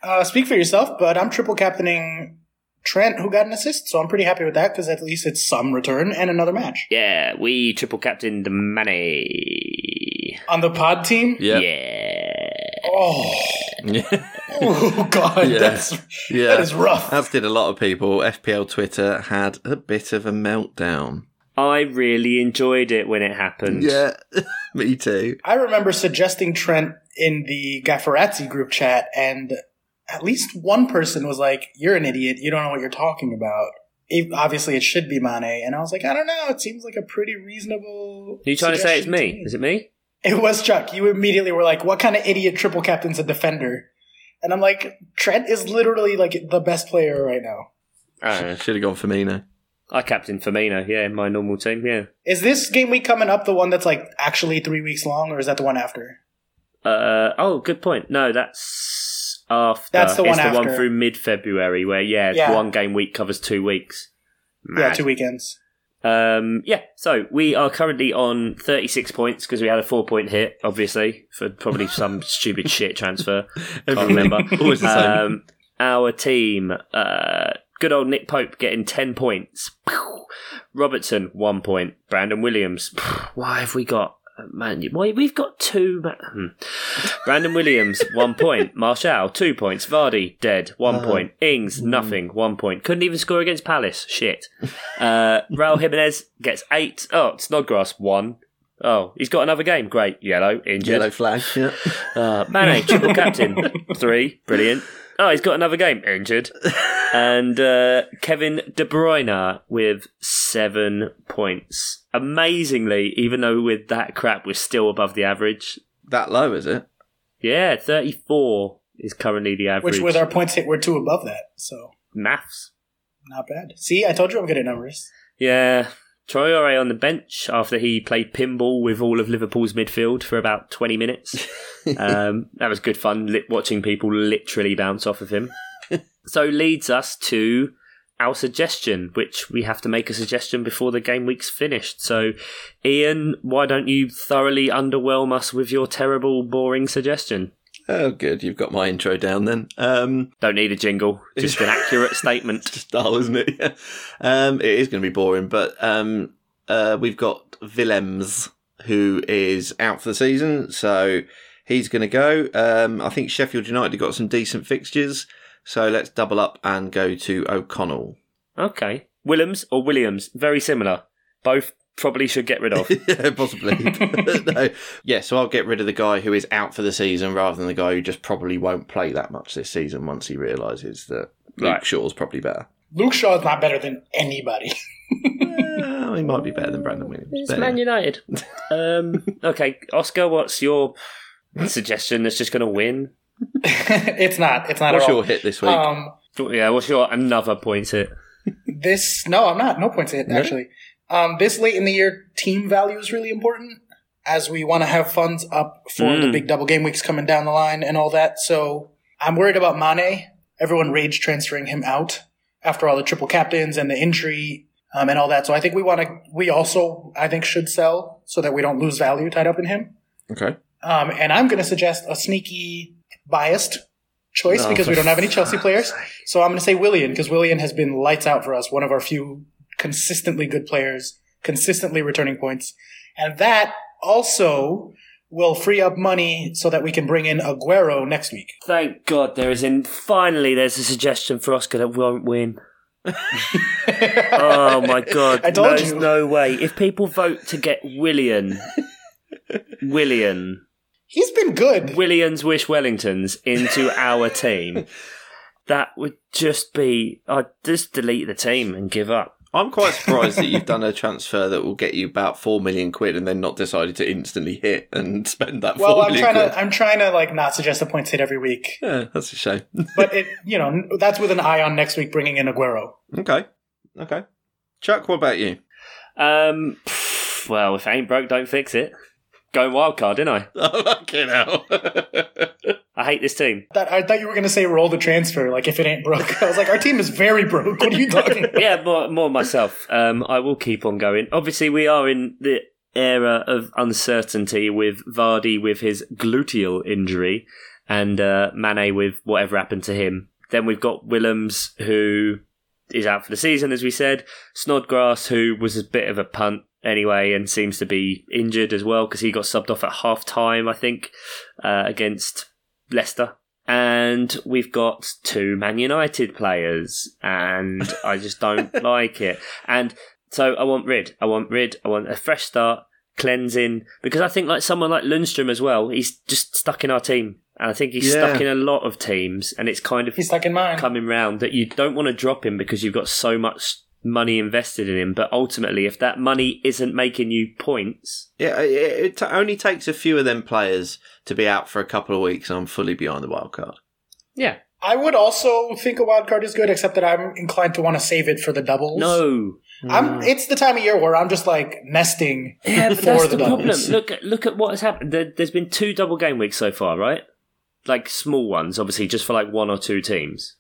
Uh, speak for yourself, but I'm triple captaining Trent, who got an assist, so I'm pretty happy with that because at least it's some return and another match. Yeah, we triple captained Mane. On the pod team? Yeah. Yeah. Oh, [laughs] oh God, Yeah. that's, yeah. that is rough. As did a lot of people. FPL Twitter had a bit of a meltdown. I really enjoyed it when it happened. Yeah, [laughs] me too. I remember suggesting Trent in the Gafferazzi group chat, and at least one person was like, "You're an idiot. You don't know what you're talking about." It- obviously, it should be Mane, and I was like, "I don't know. It seems like a pretty reasonable." Are you trying to say it's suggestion me? Is it me? It was Chuck. You immediately were like, "What kind of idiot triple captain's a defender?" And I'm like, Trent is literally like the best player right now. I. Should have gone for Mina. I captained Firmino, yeah, in my normal team, yeah. Is this game week coming up the one that's like actually three weeks long, or is that the one after? Uh, oh, good point. No, that's after. That's the it's one the one through mid February where, yeah, Yeah. one game week covers two weeks. Yeah, two weekends. Um, yeah, so we are currently on 36 points because we had a four point hit, obviously, for probably some [laughs] stupid shit transfer. Can't remember. [laughs] Always the same. Um, our team, uh, good old Nick Pope getting 10 points. Robertson, one point. Brandon Williams, why have we got. Uh, Man, why we've got two. Ma- hmm. Brandon Williams, [laughs] one point. Marshall, two points. Vardy, dead, one Uh, point. Ings, nothing, one point. Couldn't even score against Palace. Shit. Uh, Raul Jimenez gets eight. Oh, Snodgrass, one. Oh, he's got another game. Great. Yellow, injured. Yellow flag. Yeah. Uh, Mane, triple captain. [laughs] Three. Brilliant. Oh, he's got another game. Injured. [laughs] And uh, Kevin De Bruyne with seven points. Amazingly, even though with that crap, we're still above the average. That low, is it? Yeah, 34 is currently the average. Which with our points hit, we're two above that. So Maths. not bad. See, I told you I'm good at numbers. Yeah. Traore on the bench after he played pinball with all of Liverpool's midfield for about 20 minutes. [laughs] um, that was good fun li- watching people literally bounce off of him. so leads us to our suggestion, which we have to make a suggestion before the game week's finished. So, Ian, why don't you thoroughly underwhelm us with your terrible, boring suggestion? Oh, good. You've got my intro down then. Um, Don't need a jingle, just an [laughs] accurate statement. style, isn't it? Yeah. Um, it is going to be boring, but um, uh, we've got Willems, who is out for the season, so he's going to go. Um, I think Sheffield United have got some decent fixtures, so let's double up and go to O'Connell. Okay. Williams or Williams? Very similar. Both probably should get rid of. [laughs] yeah, possibly. [laughs] no. Yeah, so I'll get rid of the guy who is out for the season rather than the guy who just probably won't play that much this season once he realises that Luke Right. Shaw's probably better. Luke Shaw is not better than anybody. [laughs] Uh, he might be better than Brandon Williams. It's but Man. United. um, okay, Oscar, what's your suggestion that's just going to win? it's not. It's not What's at all. your hit this week? Um, Yeah, what's your another point hit? this no, I'm not. No points hit No? actually. Um, this late in the year, team value is really important as we want to have funds up for the Mm. big double game weeks coming down the line and all that. So I'm worried about Mane. Everyone rage transferring him out after all the triple captains and the injury um, and all that. So I think we want to. We also, I think, should sell so that we don't lose value tied up in him. okay. Um, and I'm going to suggest a sneaky biased choice Oh, because we don't have any Chelsea [laughs] players. So I'm going to say Willian because Willian has been lights out for us, one of our few consistently good players, consistently returning points. And that also will free up money so that we can bring in Aguero next week. Thank God there is in. Finally, there's a suggestion for Oscar that won't win. [laughs] Oh my God! There's you. no way. If people vote to get Willian, [laughs] Willian, He's been good. Williams Wish Wellingtons into [laughs] our team, that would just be. I'd just delete the team and give up. I'm quite surprised that you've done a transfer that will get you about four million quid and then not decided to instantly hit and [laughs] spend that Well, four I'm million trying quid. to I'm trying to like not suggest a points hit every week, Yeah, that's a shame. [laughs] but it you know that's with an eye on next week bringing in Aguero. okay. Okay. Chuck, what about you? Um, well, if it ain't broke, don't fix it. Going wild card, didn't I? [laughs] Oh, fucking hell. [laughs] I hate this team. That I thought you were going to say roll the transfer like if it ain't broke. I was like, our team is very broke. What are you talking? [laughs] about? yeah, more, more myself. Um, I will keep on going. Obviously, we are in the era of uncertainty with Vardy with his gluteal injury and uh, Mane with whatever happened to him. Then we've got Willems, who is out for the season, as we said. Snodgrass, who was a bit of a punt anyway and seems to be injured as well because he got subbed off at half time, I think, uh, against Leicester. And we've got two Man United players, and I just don't [laughs] like it. And so I want rid. I want rid. I want a fresh start, cleansing, because I think like someone like Lundstram as well, he's just stuck in our team. And I think he's Yeah. stuck in a lot of teams, and it's kind of He's stuck in mine. coming round that you don't want to drop him because you've got so much money invested in him. But ultimately, if that money isn't making you points, yeah, it, it only takes a few of them players to be out for a couple of weeks and I'm fully behind the wild card. yeah, I would also think a wild card is good, except that I'm inclined to want to save it for the doubles. no, I'm. It's the time of year where I'm just like nesting yeah, but for that's the, the, problem. doubles. Look at look at what has happened. There, there's been two double game weeks so far, right? Like small ones, obviously, just for like one or two teams,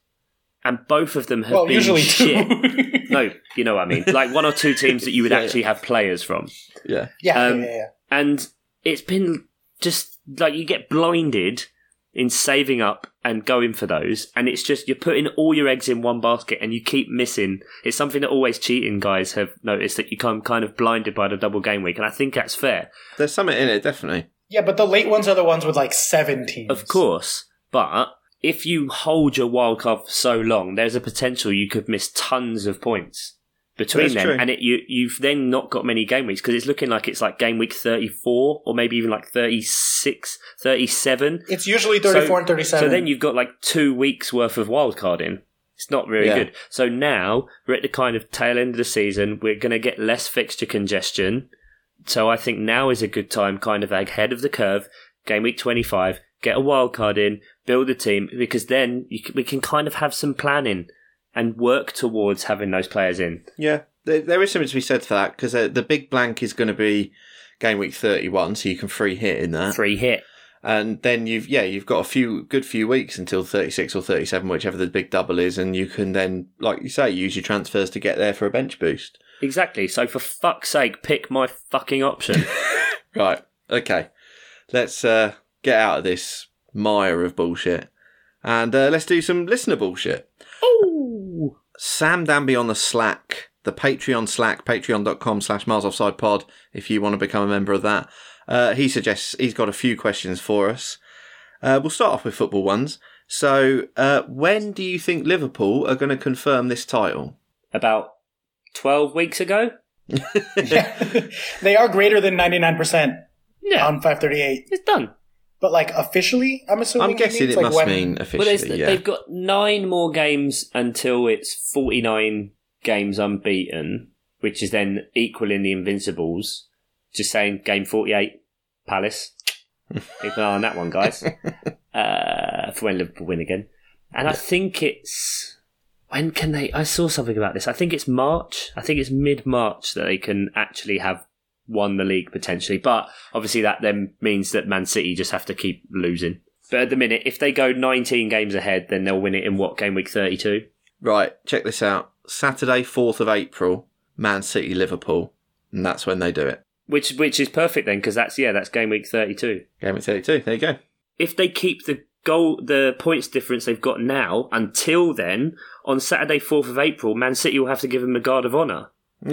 and both of them have well, been usually shit. [laughs] two. no, you know what I mean. Like one or two teams that you would Yeah, [laughs] yeah. actually have players from. Yeah. yeah, Um, yeah, yeah, yeah. and it's been just like you get blinded in saving up and going for those and it's just you're putting all your eggs in one basket and you keep missing it's something that always cheating guys have noticed that you come kind of blinded by the double game week and i think that's fair There's something in it, definitely. Yeah, but the late ones are the ones with like seven teams. of course but if you hold your wild card for so long there's a potential you could miss tons of points between That's them true. and it, you, you've then not got many game weeks because it's looking like it's like game week 34 or maybe even like 36 37 It's usually 34 So- and 37. So then you've got like two weeks worth of wild card wildcarding. It's not really Yeah. good. So now we're at the kind of tail end of the season. We're going to get less fixture congestion. So I think now is a good time, kind of ahead of the curve. Game week 25, get a wildcard in, build a team, because then you can, we can kind of have some planning and work towards having those players in. Yeah, there, there is something to be said for that because uh, the big blank is going to be game week 31, so you can free hit in that. Free hit. And then you've yeah you've got a few good few weeks until 36 or 37, whichever the big double is, and you can then, like you say, use your transfers to get there for a bench boost. Exactly. So for fuck's sake, pick my fucking option. [laughs] Right. Okay. Let's uh, get out of this mire of bullshit, and uh, let's do some listener bullshit. oh! Sam Danby on the Slack, the Patreon Slack, patreon.com slash Miles Offside Pod, if you want to become a member of that. Uh, he suggests he's got a few questions for us. Uh, we'll start off with football ones. So, uh, when do you think Liverpool are going to confirm this title? About 12 weeks ago? [laughs] [laughs] they are greater than 99% Yeah. on 538. it's done. But like officially, I'm assuming. I'm he guessing means, it like, must when- mean officially, there's, yeah. they've got nine more games until it's 49 games unbeaten, which is then equaling the Invincibles. Just saying, game 48, Palace. [laughs] Keep an eye on that one, guys. [laughs] uh, for when Liverpool win again. And I think it's. When can they. I saw something about this. I think it's March. I think it's mid March that they can actually have won the league potentially. But obviously, that then means that Man City just have to keep losing. But at the minute, if they go 19 games ahead, then they'll win it in what, game week 32? Right, check this out. Saturday, 4th of April, Man City, Liverpool. And that's when they do it. Which which is perfect then, because that's, yeah, that's game week 32. Game week 32. There you go. If they keep the goal, the points difference they've got now until then, on Saturday, 4th of April, Man City will have to give them the guard of honour. [laughs]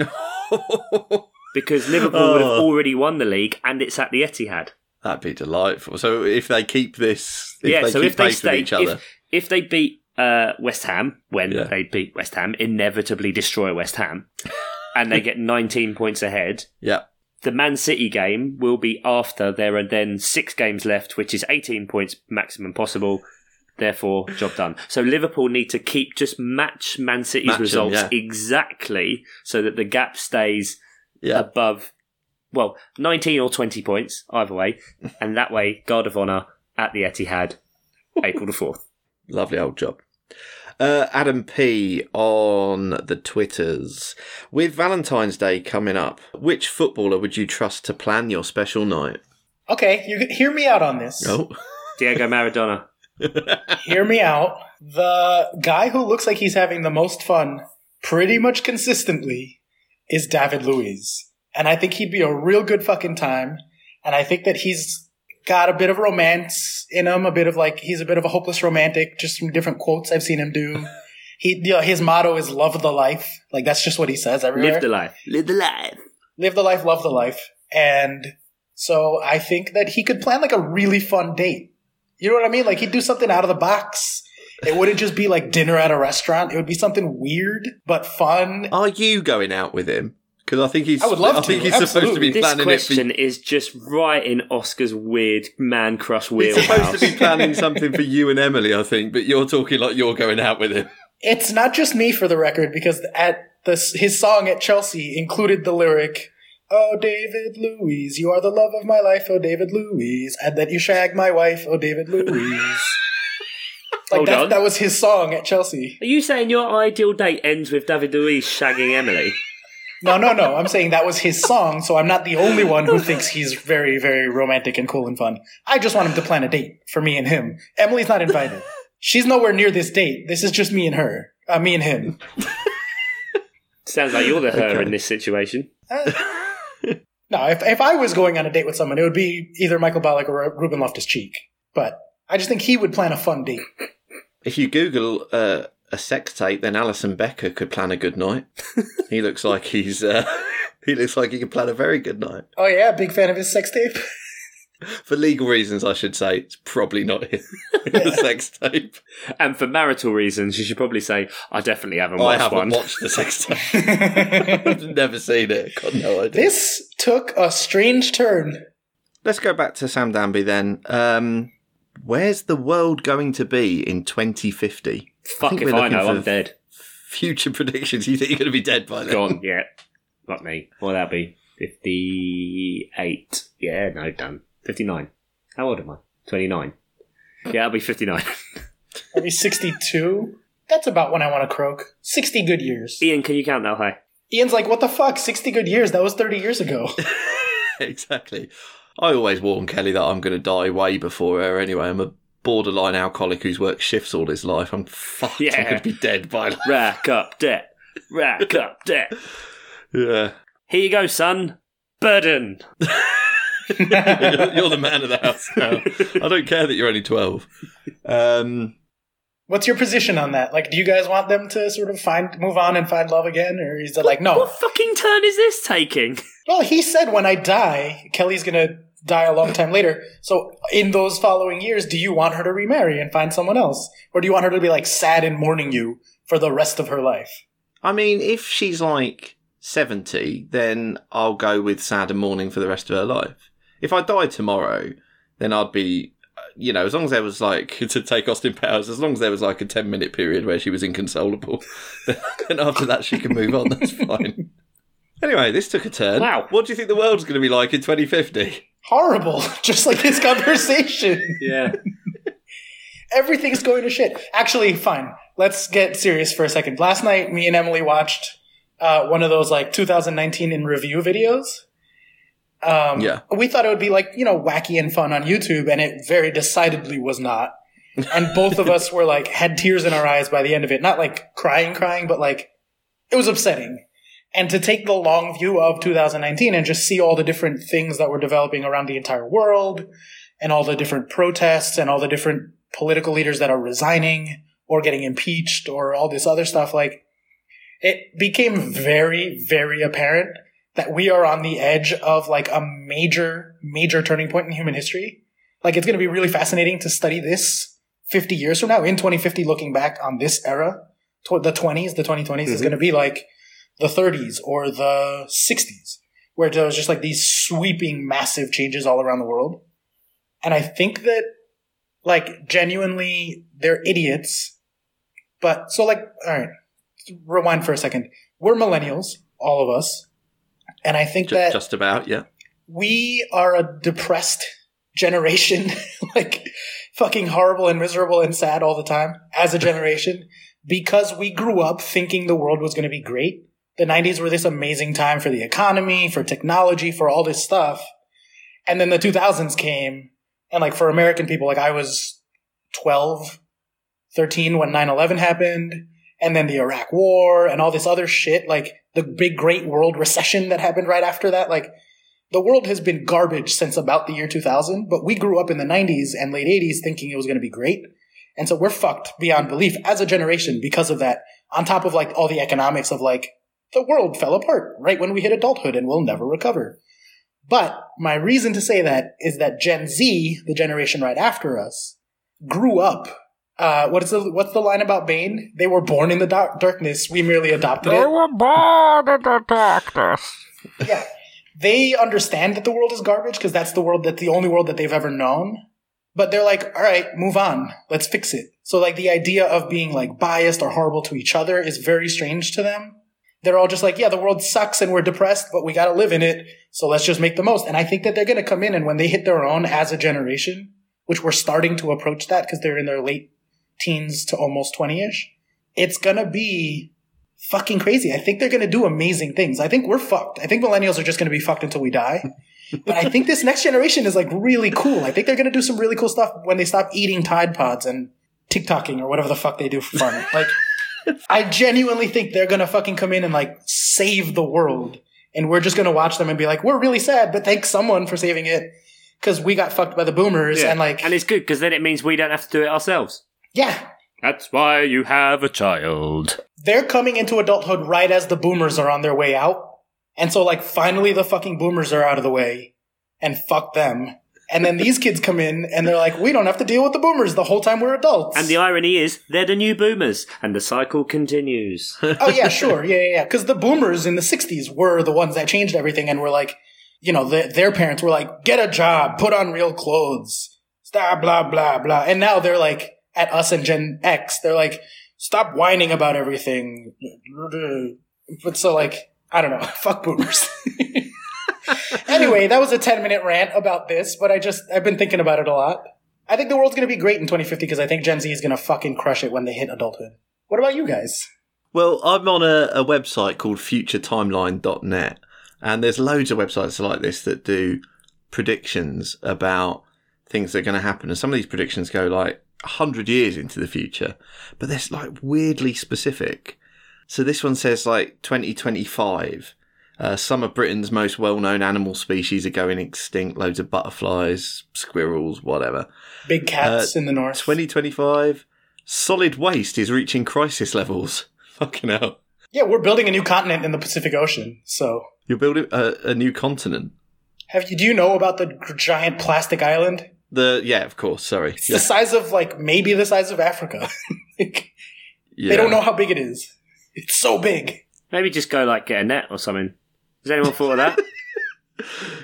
Because Liverpool would have Oh. already won the league and it's at the Etihad. That'd be delightful. So if they keep this, if yeah, they so keep if they pace stay, with each other, if, if they beat uh, West Ham, when Yeah. they beat West Ham, inevitably destroy West Ham, [laughs] and they get 19 points ahead, yeah, the Man City game will be after there are then six games left, which is 18 points maximum possible. Therefore, job done. So Liverpool need to keep just match Man City's Match 'em, results yeah. exactly so that the gap stays Yeah. above, well, 19 or 20 points, either way. [laughs] And that way, Guard of Honour at the Etihad, April the 4th. Lovely old job. Uh, Adam P on the Twitters. With Valentine's Day coming up, which footballer would you trust to plan your special night? Okay, you hear me out on this. Oh, Diego [laughs] Maradona. Hear me out. The guy who looks like he's having the most fun pretty much consistently is David Luiz. And I think he'd be a real good fucking time. And I think that he's got a bit of romance in him, a bit of like, he's a bit of a hopeless romantic, just from different quotes I've seen him do. [laughs] He, you know, his motto is love the life. Like that's just what he says everywhere. Live the life. Live the life. live the life, love the life. And so I think that he could plan like a really fun date. You know what I mean? Like he'd do something out of the box. It wouldn't just be like dinner at a restaurant. It would be something weird but fun. are you going out with him? Because I think he's. I would love I think to, he's supposed to absolutely. be This planning it. question For, is just right in Oscar's weird man crush wheelhouse. he's supposed to be planning [laughs] something for you and Emily, I think. But you're talking like you're going out with him. It's not just me for the record because at the, his song at Chelsea included the lyric, Oh, David Luiz, you are the love of my life, oh, David Luiz, and that you shag my wife, oh, David Luiz. [laughs] like Hold that, on. that was his song at Chelsea. Are you saying your ideal date ends with David Luiz shagging Emily? No, no, no. I'm saying that was his song, so I'm not the only one who thinks he's very, very romantic and cool and fun. I just want him to plan a date for me and him. Emily's not invited. She's nowhere near this date. This is just me and her. Uh, me and him. Sounds like you're the her Okay. in this situation. No, if, if I was going on a date with someone, it would be either Michael Ballack or Ruben Loftus Cheek. But I just think he would plan a fun date. If you Google uh, a sex tape, then Alisson Becker could plan a good night. [laughs] he looks like he's. Uh, [laughs] he looks like he could plan a very good night. Oh yeah, big fan of his sex tape. [laughs] For legal reasons, I should say it's probably not his the sex tape. And for marital reasons, you should probably say, I definitely haven't I watched haven't one. watched the sex tape. I've never seen it. Got no idea. this took a strange turn. Let's go back to Sam Danby then. Um, where's the world going to be in 2050? Fuck think if we're I looking know, for- I'm dead. Future [laughs] predictions. You think you're going to be dead by then? Gone, yeah. Not me. What would that be? 58. Yeah, no, done. 59. How old am I? 29. Yeah, I'll be 59. [laughs] Maybe 62. That's about when I want to croak. 60 good years. Ian, can you count that high? Ian's like, what the fuck? 60 good years? That was 30 years ago. [laughs] exactly. I always warn Kelly that I'm going to die way before her anyway. I'm a borderline alcoholic who's worked shifts all his life. I'm fucked. I'm Yeah. going to be dead by [laughs] then. Rack up debt. Rack up debt. Yeah. Here you go, son. Burden. you're, [laughs] you're the man of the house now. I don't care that you're only 12. Um, What's your position on that? Like, do you guys want them to sort of find, move on and find love again? Or is it like, no? What fucking turn is this taking? Well, he said when I die, Kelly's gonna die a long time later. So in those following years, do you want her to remarry and find someone else? Or do you want her to be like sad and mourning you for the rest of her life? I mean, if she's like 70, then I'll go with sad and mourning for the rest of her life. If I died tomorrow, then I'd be, uh, you know, as long as there was like, [laughs] to take Austin Powers, as long as there was like a 10 minute period where she was inconsolable, [laughs] then after that she can move on. That's [laughs] fine. Anyway, this took a turn. Wow. What do you think the world's going to be like in 2050? Horrible. [laughs] Just like this conversation. Yeah. [laughs] Everything's going to shit. Actually, fine. Let's get serious for a second. Last night, me and Emily watched uh, one of those like 2019 in review videos. Um, Yeah. We thought it would be like, you know, wacky and fun on YouTube, and it very decidedly was not. And both of us were like, had tears in our eyes by the end of it. Not like crying, crying, but like, it was upsetting. And to take the long view of 2019 and just see all the different things that were developing around the entire world and all the different protests and all the different political leaders that are resigning or getting impeached or all this other stuff, like, it became very, very apparent that we are on the edge of like a major, major turning point in human history. Like, it's going to be really fascinating to study this 50 years from now, in 2050, looking back on this era, the 20s, the 2020s is Mhm. going to be like the 30s or the 60s, where there was just like these sweeping, massive changes all around the world. And I think that Like genuinely, they're idiots. But so like, all right, rewind for a second. We're millennials, all of us, and I think Ju- that just about, yeah. we are a depressed generation, [laughs] like fucking horrible and miserable and sad all the time as a generation because we grew up thinking the world was going to be great. The 90s were this amazing time for the economy, for technology, for all this stuff. And then the 2000s came and like for American people, like I was 12, 13 when 9-11 happened and then the Iraq war and all this other shit, like the big great world recession that happened right after that. Like the world has been garbage since about the year 2000, but we grew up in the 90s and late 80s thinking it was going to be great. And so we're fucked beyond belief as a generation because of that, on top of like all the economics of like the world fell apart right when we hit adulthood and we'll never recover. But my reason to say that is that Gen Z, the generation right after us, grew up. Uh, what is the what's the line about Bane? They were born in the dark- darkness. We merely adopted it. were born in the darkness. yeah. They understand that the world is garbage because that's the world that's the only world that they've ever known. But they're like, all right, move on. Let's fix it. So like the idea of being like biased or horrible to each other is very strange to them. They're all just like, yeah, the world sucks and we're depressed, but we got to live in it. So let's just make the most. And I think that they're going to come in and when they hit their own as a generation, which we're starting to approach that because they're in their late teens to almost 20 ish, it's going to be fucking crazy. I think they're going to do amazing things. I think we're fucked. I think millennials are just going to be fucked until we die. [laughs] but I think this next generation is like really cool. I think they're going to do some really cool stuff when they stop eating Tide Pods and TikToking or whatever the fuck they do for fun. [laughs] like, [laughs] I genuinely think they're to fucking come in and like save the world. And we're just to watch them and be like, we're really sad, but thank someone for saving it. Cause we got fucked by the boomers and like, and it's good because then it means we don't have to do it ourselves. yeah, That's why you have a child. they're coming into adulthood right as the boomers are on their way out. And so like finally the fucking boomers are out of the way and fuck them. And then these kids come in and they're like, we don't have to deal with the boomers the whole time we're adults. And the irony is, they're the new boomers, and the cycle continues. [laughs] oh yeah, sure. Yeah, yeah, yeah. Cause the boomers in the sixties were the ones that changed everything and were like, you know, the, their parents were like, get a job, put on real clothes, stop, blah, blah, blah. And now they're like, at us and Gen X, they're like, stop whining about everything. [laughs] But so like, I don't know, [laughs] fuck boomers. Anyway, that was a 10 minute rant about this, but I just, I've been thinking about it a lot. I think the world's gonna be great in 2050 because I think Gen Z is gonna fucking crush it when they hit adulthood. What about you guys? Well, I'm on a, a website called futuretimeline.net, and there's loads of websites like this that do predictions about things that are going to happen. And some of these predictions go like 100 years into the future, but they're like weirdly specific. So this one says like 2025. Uh, some of Britain's most well-known animal species are going extinct. Loads of butterflies, squirrels, whatever. Big cats in the north. 2025. Solid waste is reaching crisis levels. [laughs] Fucking hell. Yeah, we're building a new continent in the Pacific Ocean. So, You're building a, a new continent. have you do you know about the giant plastic island? The yeah, of course. Sorry. It's Yeah. the size of like maybe the size of Africa. [laughs] Like, yeah. They don't know how big it is. It's so big. Maybe just go like get a net or something. Has anyone thought of that? [laughs]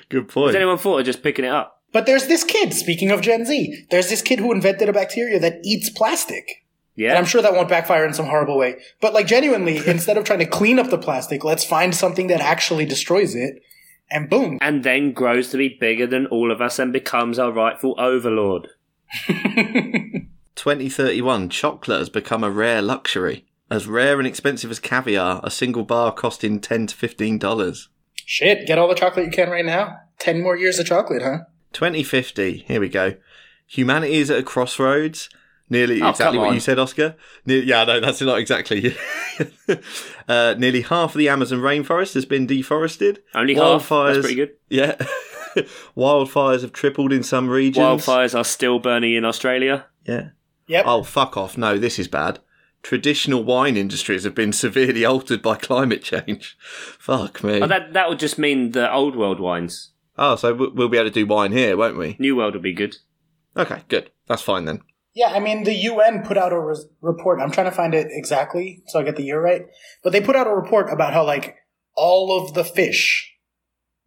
Good point. Has anyone thought of just picking it up? But there's this kid, speaking of Gen Z, there's this kid who invented a bacteria that eats plastic. Yeah. And I'm sure that won't backfire in some horrible way. But like genuinely, [laughs] instead of trying to clean up the plastic, let's find something that actually destroys it. And boom. and then grows to be bigger than all of us and becomes our rightful overlord. [laughs] 2031. Chocolate has become a rare luxury. As rare and expensive as caviar, a single bar costing ten to fifteen dollars. Shit, get all the chocolate you can right now. Ten more years of chocolate, huh? 2050. Here we go. Humanity is at a crossroads. Nearly Oh, exactly what you said, Oscar. Ne- yeah, no, that's not exactly. [laughs] uh, nearly half of the Amazon rainforest has been deforested. Only half. Wildfires- That's pretty good. Yeah. [laughs] Wildfires have tripled in some regions. Wildfires are still burning in Australia. Yeah. Yep. Oh, fuck off. No, this is bad. Traditional wine industries have been severely altered by climate change. [laughs] Fuck me. Oh, that that would just mean the old world wines. oh, so we- we'll be able to do wine here, won't we? New world would be good. Okay, good. That's fine then. Yeah, I mean, the UN put out a res- report. I'm trying to find it exactly so I get the year right. But they put out a report about how, like, all of the fish,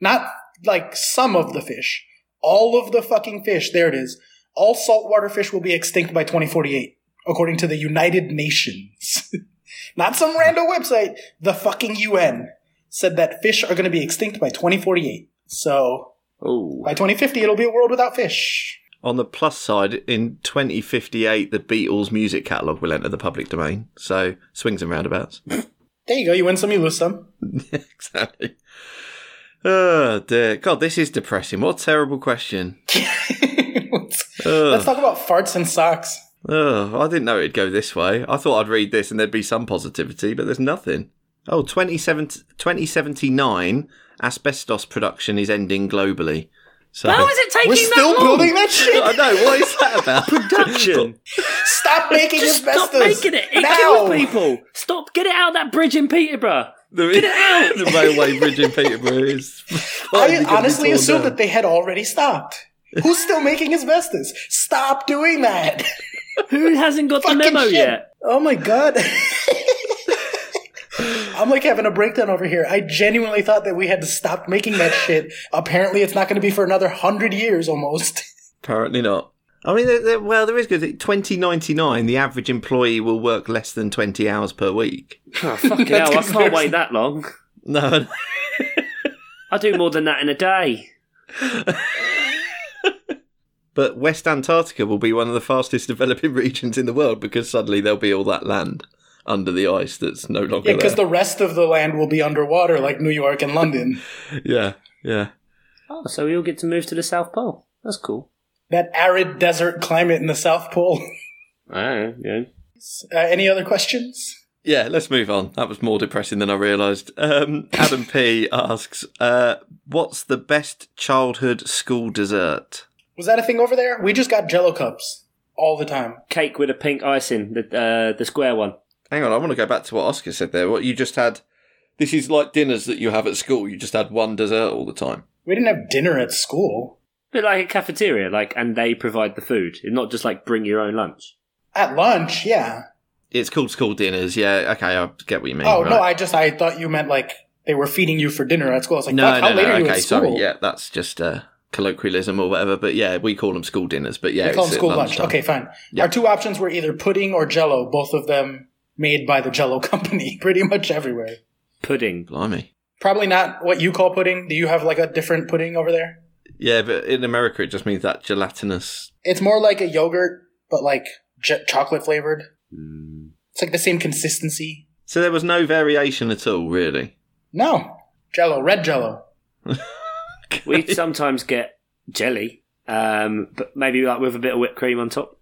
not like some of the fish, all of the fucking fish, there it is, all saltwater fish will be extinct by 2048, according to the United Nations. [laughs] Not some random website. The fucking UN said that fish are going to be extinct by 2048. So Oh, by 2050, it'll be a world without fish. On the plus side, in 2058, the Beatles music catalogue will enter the public domain. So, swings and roundabouts. [laughs] There you go. You win some, you lose some. [laughs] exactly. Oh, dear. God, this is depressing. What a terrible question. let's, let's talk about farts and socks. Ugh, I didn't know it'd go this way. I thought I'd read this and there'd be some positivity, but there's nothing. Oh, 27 2079, asbestos production is ending globally. So, how is it taking We're that still long? building that shit. I know, what is that about? [laughs] Production. Stop making Just asbestos. stop making it. It now. kills people. Stop. Get it out of that bridge in Peterborough. the, Get it out. [laughs] the railway bridge in Peterborough is. I honestly assumed that they had already stopped. Who's still making asbestos? Stop doing that. [laughs] Who hasn't got the memo shit. yet? Oh my god. [laughs] I'm like having a breakdown over here. I genuinely thought that we had to stop making that shit. Apparently, it's not going to be for another hundred years almost. Apparently not. I mean, there- there- well, there is good. 2099, the average employee will work less than 20 hours per week. Oh, fucking [laughs] That's hell, I can't wait that long. No, I do more than that in a day. But West Antarctica will be one of the fastest [laughs] developing regions in the world because suddenly there'll be all that land under the ice that's no longer Yeah, because the rest of the land will be underwater, like New York and London. [laughs] yeah, yeah. Oh, so we all get to move to the South Pole. That's cool. That arid desert climate in the South Pole. [laughs] Oh, yeah. Uh, any other questions? Yeah, let's move on. That was more depressing than I realised. Um, Adam P asks, uh, "What's the best childhood school dessert?" Was that a thing over there? We just got Jello cups all the time. Cake with a pink icing, the uh, the square one. Hang on, I want to go back to what Oscar said there. What you just had. This is like dinners that you have at school. You just had one dessert all the time. We didn't have dinner at school. bit like a cafeteria, like, and they provide the food. It's not just like bring your own lunch. At lunch, yeah. It's called school dinners. Yeah, okay, I get what you mean. oh right. no, I just I thought you meant like they were feeding you for dinner at school. I was like, no, no, how late no. are you Okay, at school? sorry. Yeah, that's just uh, colloquialism or whatever. But yeah, we call them school dinners. But yeah, They call them school lunch. Okay, fine. Yeah. Our two options were either pudding or Jello. Both of them made by the Jello [laughs] company, pretty much everywhere. Pudding. Blimey. Probably not what you call pudding. Do you have like a different pudding over there? Yeah, but in America, it just means that gelatinous. It's more like a yogurt, but like j- chocolate flavored. Mm. It's like the same consistency. So there was no variation at all, really. No, Jello, red Jello. [laughs] [laughs] We sometimes get jelly, um, but maybe like with a bit of whipped cream on top.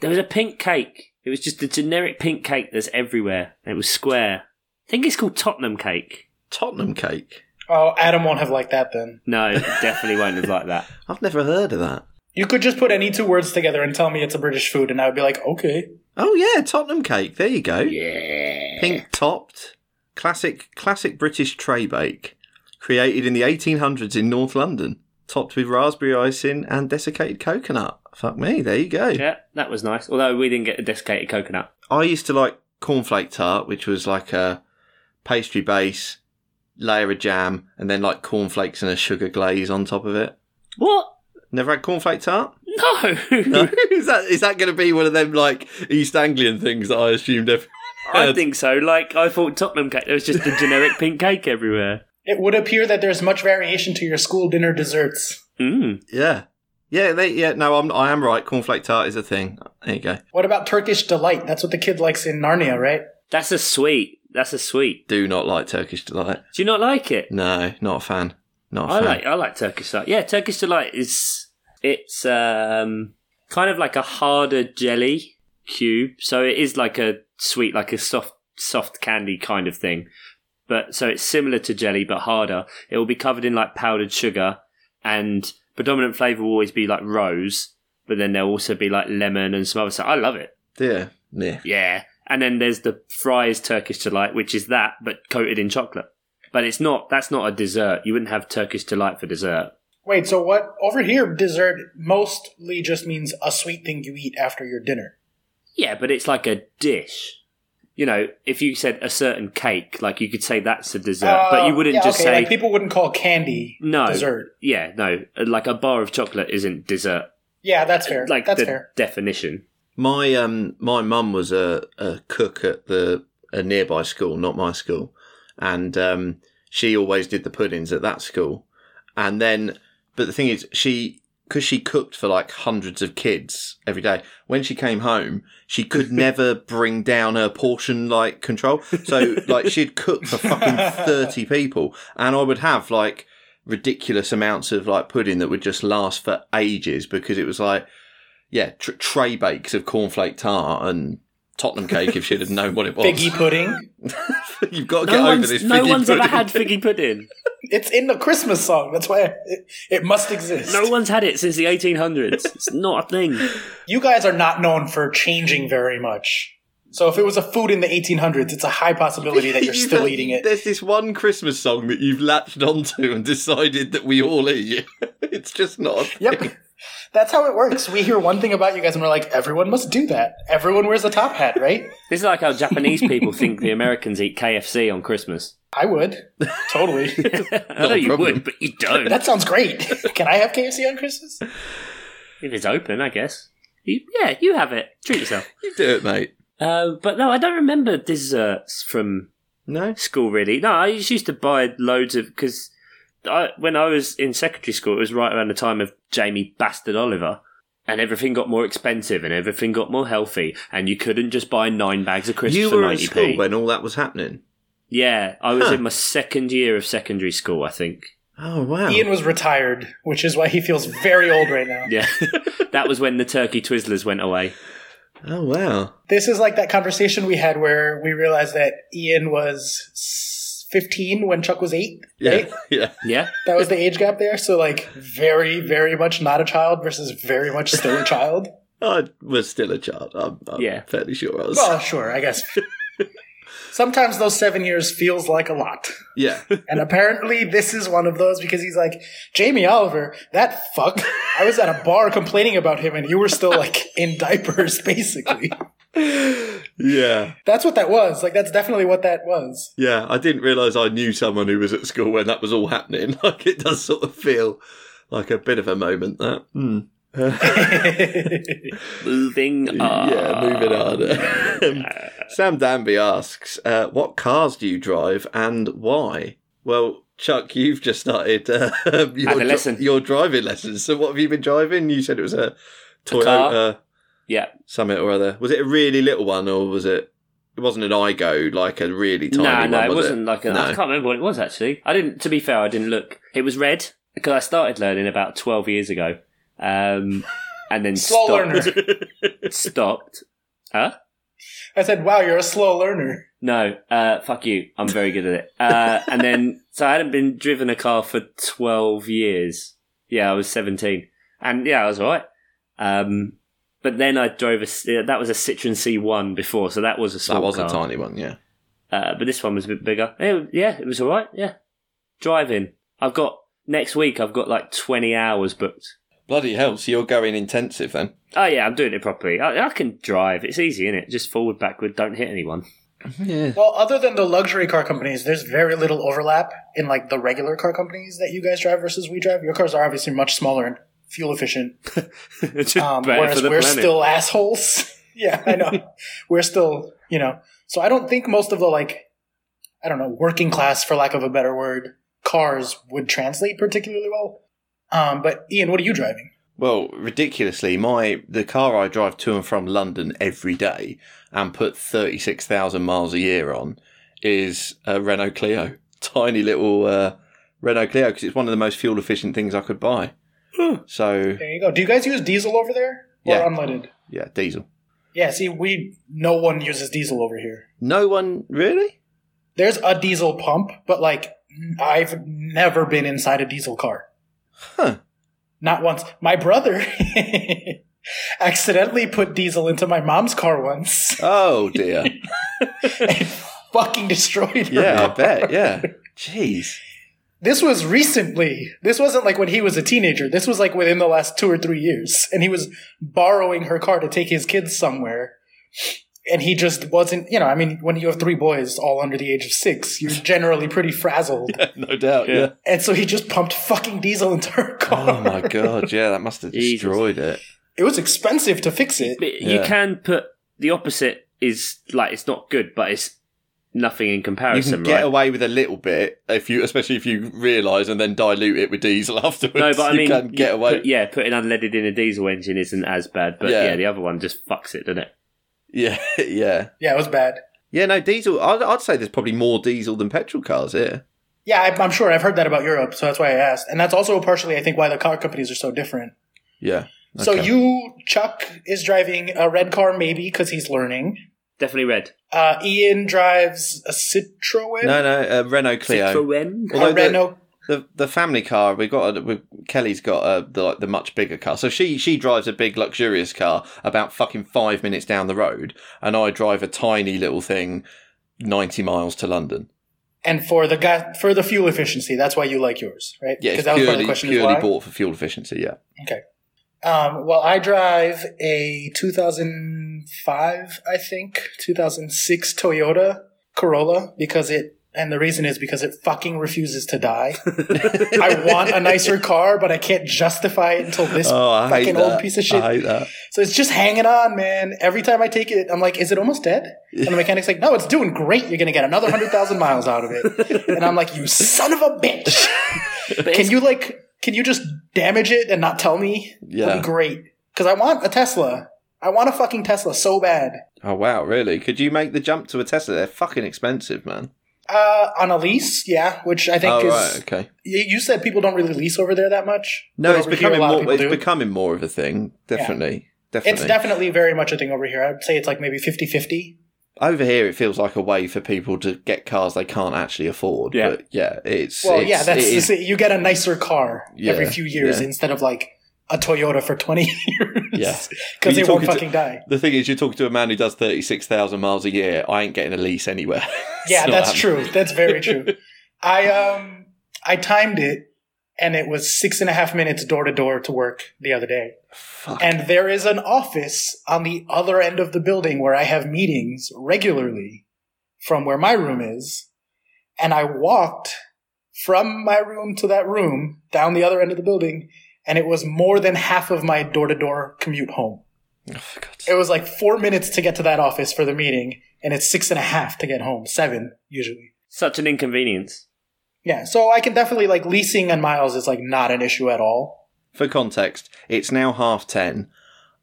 There was a pink cake. It was just a generic pink cake that's everywhere. It was square. I think it's called Tottenham cake. Tottenham cake. Oh, Adam won't have liked that then. No, definitely won't have like that. [laughs] I've never heard of that. You could just put any two words together and tell me it's a British food, and I would be like, okay. Oh yeah, Tottenham cake. There you go. Yeah. Pink topped, classic classic British tray bake, created in the 1800s in North London, topped with raspberry icing and desiccated coconut. Fuck me, there you go. Yeah, that was nice. Although we didn't get a desiccated coconut. I used to like cornflake tart, which was like a pastry base, layer of jam, and then like cornflakes and a sugar glaze on top of it. What? Never had cornflake tart? No. [laughs] No, is that is that going to be one of them like East Anglian things that I assumed everyone I think so. Like I thought Tottenham cake. There was just a generic pink cake everywhere. It would appear that there's much variation to your school dinner desserts. Mm. Yeah, yeah, they, yeah. No, I'm I am right. Cornflake tart is a thing. There you go. What about Turkish delight? That's what the kid likes in Narnia, right? That's a sweet. That's a sweet. Do not like Turkish delight. Do you not like it? No, not a fan. Not a I fan. like I like Turkish delight. Yeah, Turkish delight is it's um kind of like a harder jelly cube. So it is like a sweet, like a soft soft candy kind of thing. But so it's similar to jelly but harder. It will be covered in like powdered sugar and predominant flavour will always be like rose, but then there'll also be like lemon and some other stuff. I love it. Yeah, yeah. Yeah. And then there's the Fry's Turkish delight, which is that but coated in chocolate. But it's not that's not a dessert. You wouldn't have Turkish delight for dessert. Wait, so what? Over here, dessert mostly just means a sweet thing you eat after your dinner. Yeah, but it's like a dish. You know, if you said a certain cake, like you could say that's a dessert, but you Uh, wouldn't yeah, just okay, say like people wouldn't call candy no dessert. Yeah, no, like a bar of chocolate isn't dessert. Yeah, that's fair. like that's the fair. definition. My um my mum was a, a cook at the a nearby school, not my school, and um she always did the puddings at that school. And then, but the thing is, she because she cooked for like hundreds of kids every day. When she came home, she could [laughs] never bring down her portion like control. So like she'd cook for fucking thirty [laughs] people, and I would have like ridiculous amounts of like pudding that would just last for ages because it was like yeah, tr- tray bakes of cornflake tart and Tottenham cake if she'd have known what it was. Figgy pudding. [laughs] You've got to get No over this. no figgy one's ever had figgy pudding. [laughs] It's in the Christmas song. That's why it, it must exist. No one's had it since the 1800s. It's not a thing. [laughs] You guys are not known for changing very much. So if it was a food in the 1800s, it's a high possibility that you're You've still had- eating it. There's this one Christmas song that you've latched onto and decided that we all eat. it's just not. A thing. Yep. That's how it works. We hear one thing about you guys and we're like, everyone must do that. Everyone wears a top hat, right? This is like how Japanese people think the Americans eat KFC on Christmas. I would. Totally. [laughs] I know you problem. would, but you don't. that sounds great. Can I have KFC on Christmas? if it's open, I guess. You, yeah, you have it. Treat yourself. You do it, mate. Uh, but no, I don't remember desserts from No? school really. No, I just used to buy loads of because I, when I was in secondary school, it was right around the time of Jamie Bastard Oliver, and everything got more expensive and everything got more healthy, and you couldn't just buy nine bags of crisps You for were at ninety school p. when all that was happening. Yeah, I was Huh. in my second year of secondary school, I think. Oh, wow. Ian was retired, which is why he feels very old right now. Yeah, [laughs] that was when the turkey Twizzlers went away. Oh, wow. This is like that conversation we had where we realized that Ian was s- 15 when Chuck was 8, Yeah. right? [laughs] Yeah. Yeah, That was the age gap there. So, like, very, very much not a child versus very much still a child. [laughs] I was still a child. I'm, I'm Yeah. fairly sure I was. Well, sure, I guess. [laughs] Sometimes those seven years feels like a lot. yeah. [laughs] And apparently this is one of those because he's like, Jamie Oliver, that fuck. I was at a bar complaining about him and you were still like in diapers, basically. Yeah. That's what that was. Like, that's definitely what that was. Yeah. I didn't realise I knew someone who was at school when that was all happening. [laughs] Like, it does sort of feel like a bit of a moment, that. Hmm. [laughs] [laughs] moving on. Yeah, moving on. Um, Sam Danby asks, uh, "What cars do you drive and why?" Well, Chuck, you've just started [laughs] uh, your, a your driving lessons. So, what have you been driving? You said it was a. Toyota Yeah, Summit or other. Was it a really little one, or was it? It wasn't an Aygo, like a really tiny no, one. no, it was wasn't like a, No. I can't remember what it was actually. I didn't. To be fair, I didn't look. It was red because I started learning about twelve years ago, um, and then Slow stopped. learner. [laughs] Stopped. Huh? I said, wow, you're a slow learner. No, uh, fuck you. I'm very good at it. Uh, and then, so I hadn't been driven a car for 12 years. Yeah, I was 17. And yeah, I was alright. Um, but then I drove a, that was a Citroen C1 before, so that was a small That was car. a tiny one, yeah. Uh, but this one was a bit bigger. Yeah, yeah it was alright, yeah. Driving. I've got, next week I've got like 20 hours booked. Bloody hell! So you're going intensive then? Oh yeah, I'm doing it properly. I, I can drive. It's easy, innit? Just forward, backward, don't hit anyone. Yeah. Well, other than the luxury car companies, there's very little overlap in like the regular car companies that you guys drive versus we drive. Your cars are obviously much smaller and fuel efficient. [laughs] Just Um, better whereas for the we're planet. still assholes. [laughs] yeah, I know. [laughs] we're still, you know. So I don't think most of the like, I don't know, working class, for lack of a better word, cars would translate particularly well. Um, but Ian, what are you driving? Well, ridiculously, my the car I drive to and from London every day and put thirty six thousand miles a year on is a Renault Clio, [laughs] tiny little uh, Renault Clio because it's one of the most fuel efficient things I could buy. So There you go. Do you guys use diesel over there or Yeah. unleaded? yeah, diesel. Yeah. See, we no one uses diesel over here. No one really. There's a diesel pump, but like I've never been inside a diesel car. Huh. Not once. My brother [laughs] accidentally put diesel into my mom's car once Oh dear. [laughs] and fucking destroyed her. yeah, I bet. Yeah. Jeez. This was recently. This wasn't like when he was a teenager. This was like within the last two or three years. And he was borrowing her car to take his kids somewhere. And he just wasn't, you know, I mean, when you have three boys all under the age of six, you're [laughs] generally pretty frazzled. No doubt. Yeah. Yeah. And so he just pumped fucking diesel into her oh car. Oh my god. Yeah, that must have destroyed it. It was expensive to fix it. But You Yeah. can put the opposite is like it's not good, but it's nothing in comparison. You comparison, can get right? away with a little bit if you, especially if you realise and then dilute it with diesel [laughs] afterwards. no, but I you mean, can get away. put- yeah, putting unleaded in a diesel engine isn't as bad, but Yeah. yeah, the other one just fucks it, doesn't it? Yeah, [laughs] yeah, Yeah, it was bad. yeah. No, diesel. I'd, I'd say there's probably more diesel than petrol cars here. Yeah, I, I'm sure. I've heard that about Europe, so that's why I asked. And that's also partially, I think, why the car companies are so different. Yeah. So Okay. you, Chuck, is driving a red car, maybe because he's learning. Definitely red. Uh, Ian drives a Citroen. No, no, uh, Renault Clio. Citroën. Although a the- Renault. The the family car we've got a, we, Kelly's got a, the like the much bigger car so she she drives a big luxurious car about fucking five minutes down the road and I drive a tiny little thing ninety miles to London And for the guy, for the fuel efficiency, that's why you like yours, right? yeah it's that was part of the purely question. purely bought for fuel efficiency yeah Okay. Um, well, I drive a 2005, I think, 2006 Toyota Corolla because it, and the reason is because it fucking refuses to die. [laughs] I want a nicer car, but I can't justify it until this oh fucking that old piece of shit. I hate that So it's just hanging on, man. Every time I take it, I'm like, is it almost dead? And the mechanic's like, no, it's doing great. You're going to get another 100,000 miles out of it. And I'm like, you son of a bitch. [laughs] Can you, like, can you just damage it and not tell me? Yeah. That'd be great. Because I want a Tesla. I want a fucking Tesla so bad. oh wow really could you make the jump to a Tesla they're fucking expensive man Uh, on a lease, yeah, which I think oh is. right okay You you said people don't really lease over there that much. no it's over here, becoming a lot of more it's do. becoming more of a thing definitely definitely It's definitely very much a thing over here. I'd say it's like maybe 50 50. over here it feels like a way for people to get cars they can't actually afford Yeah. but yeah it's Well, it's- yeah, that's it is- you get a nicer car Yeah, every few years yeah. instead of like a Toyota for 20 years. Yeah. [laughs] Because they won't talking to- fucking die. the thing is you're talking to a man who does 36,000 miles a year I ain't getting a lease anywhere [laughs] Yeah, that's happening. true. That's very true. [laughs] I um I timed it and it was six and a half minutes door to door to work the other day. Fuck. And there is an office on the other end of the building where I have meetings regularly from where my room is. And I walked from my room to that room down the other end of the building, and it was more than half of my door to door commute home. Oh, for It was like four minutes to get to that office for the meeting, and it's six and a half to get home. Seven, usually. Such an inconvenience. Yeah, so I can definitely like leasing and miles is like not an issue at all. For context, it's now half 10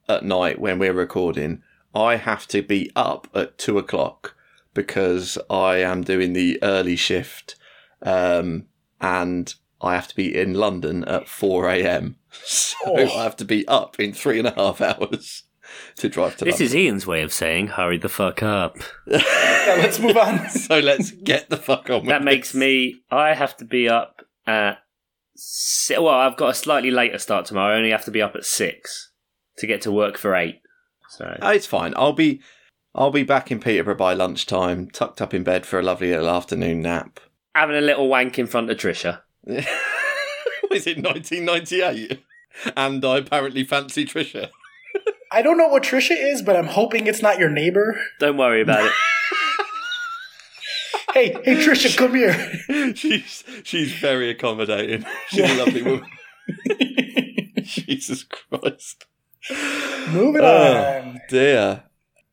at night when we're recording. I have to be up at 2 o'clock because I am doing the early shift um, and I have to be in London at 4 a.m. [laughs] So Oh. I have to be up in three and a half hours [laughs] to drive to This London. is Ian's way of saying hurry the fuck up. Yeah, let's move on. [laughs] so let's get the fuck on with That makes this. me. I have to be up at. Si- well, I've got a slightly later start tomorrow. I only have to be up at six to get to work for eight. So Oh, it's fine. I'll be I'll be back in Peterborough by lunchtime, tucked up in bed for a lovely little afternoon nap. having a little wank in front of Trisha. [laughs] Was it 1998? And I apparently fancy Trisha. I don't know what Trisha is, but I'm hoping it's not your neighbor. Don't worry about it. [laughs] Hey, hey, Trisha, come here. [laughs] she's she's very accommodating. She's a lovely woman. Jesus Christ. Moving Oh, on. dear.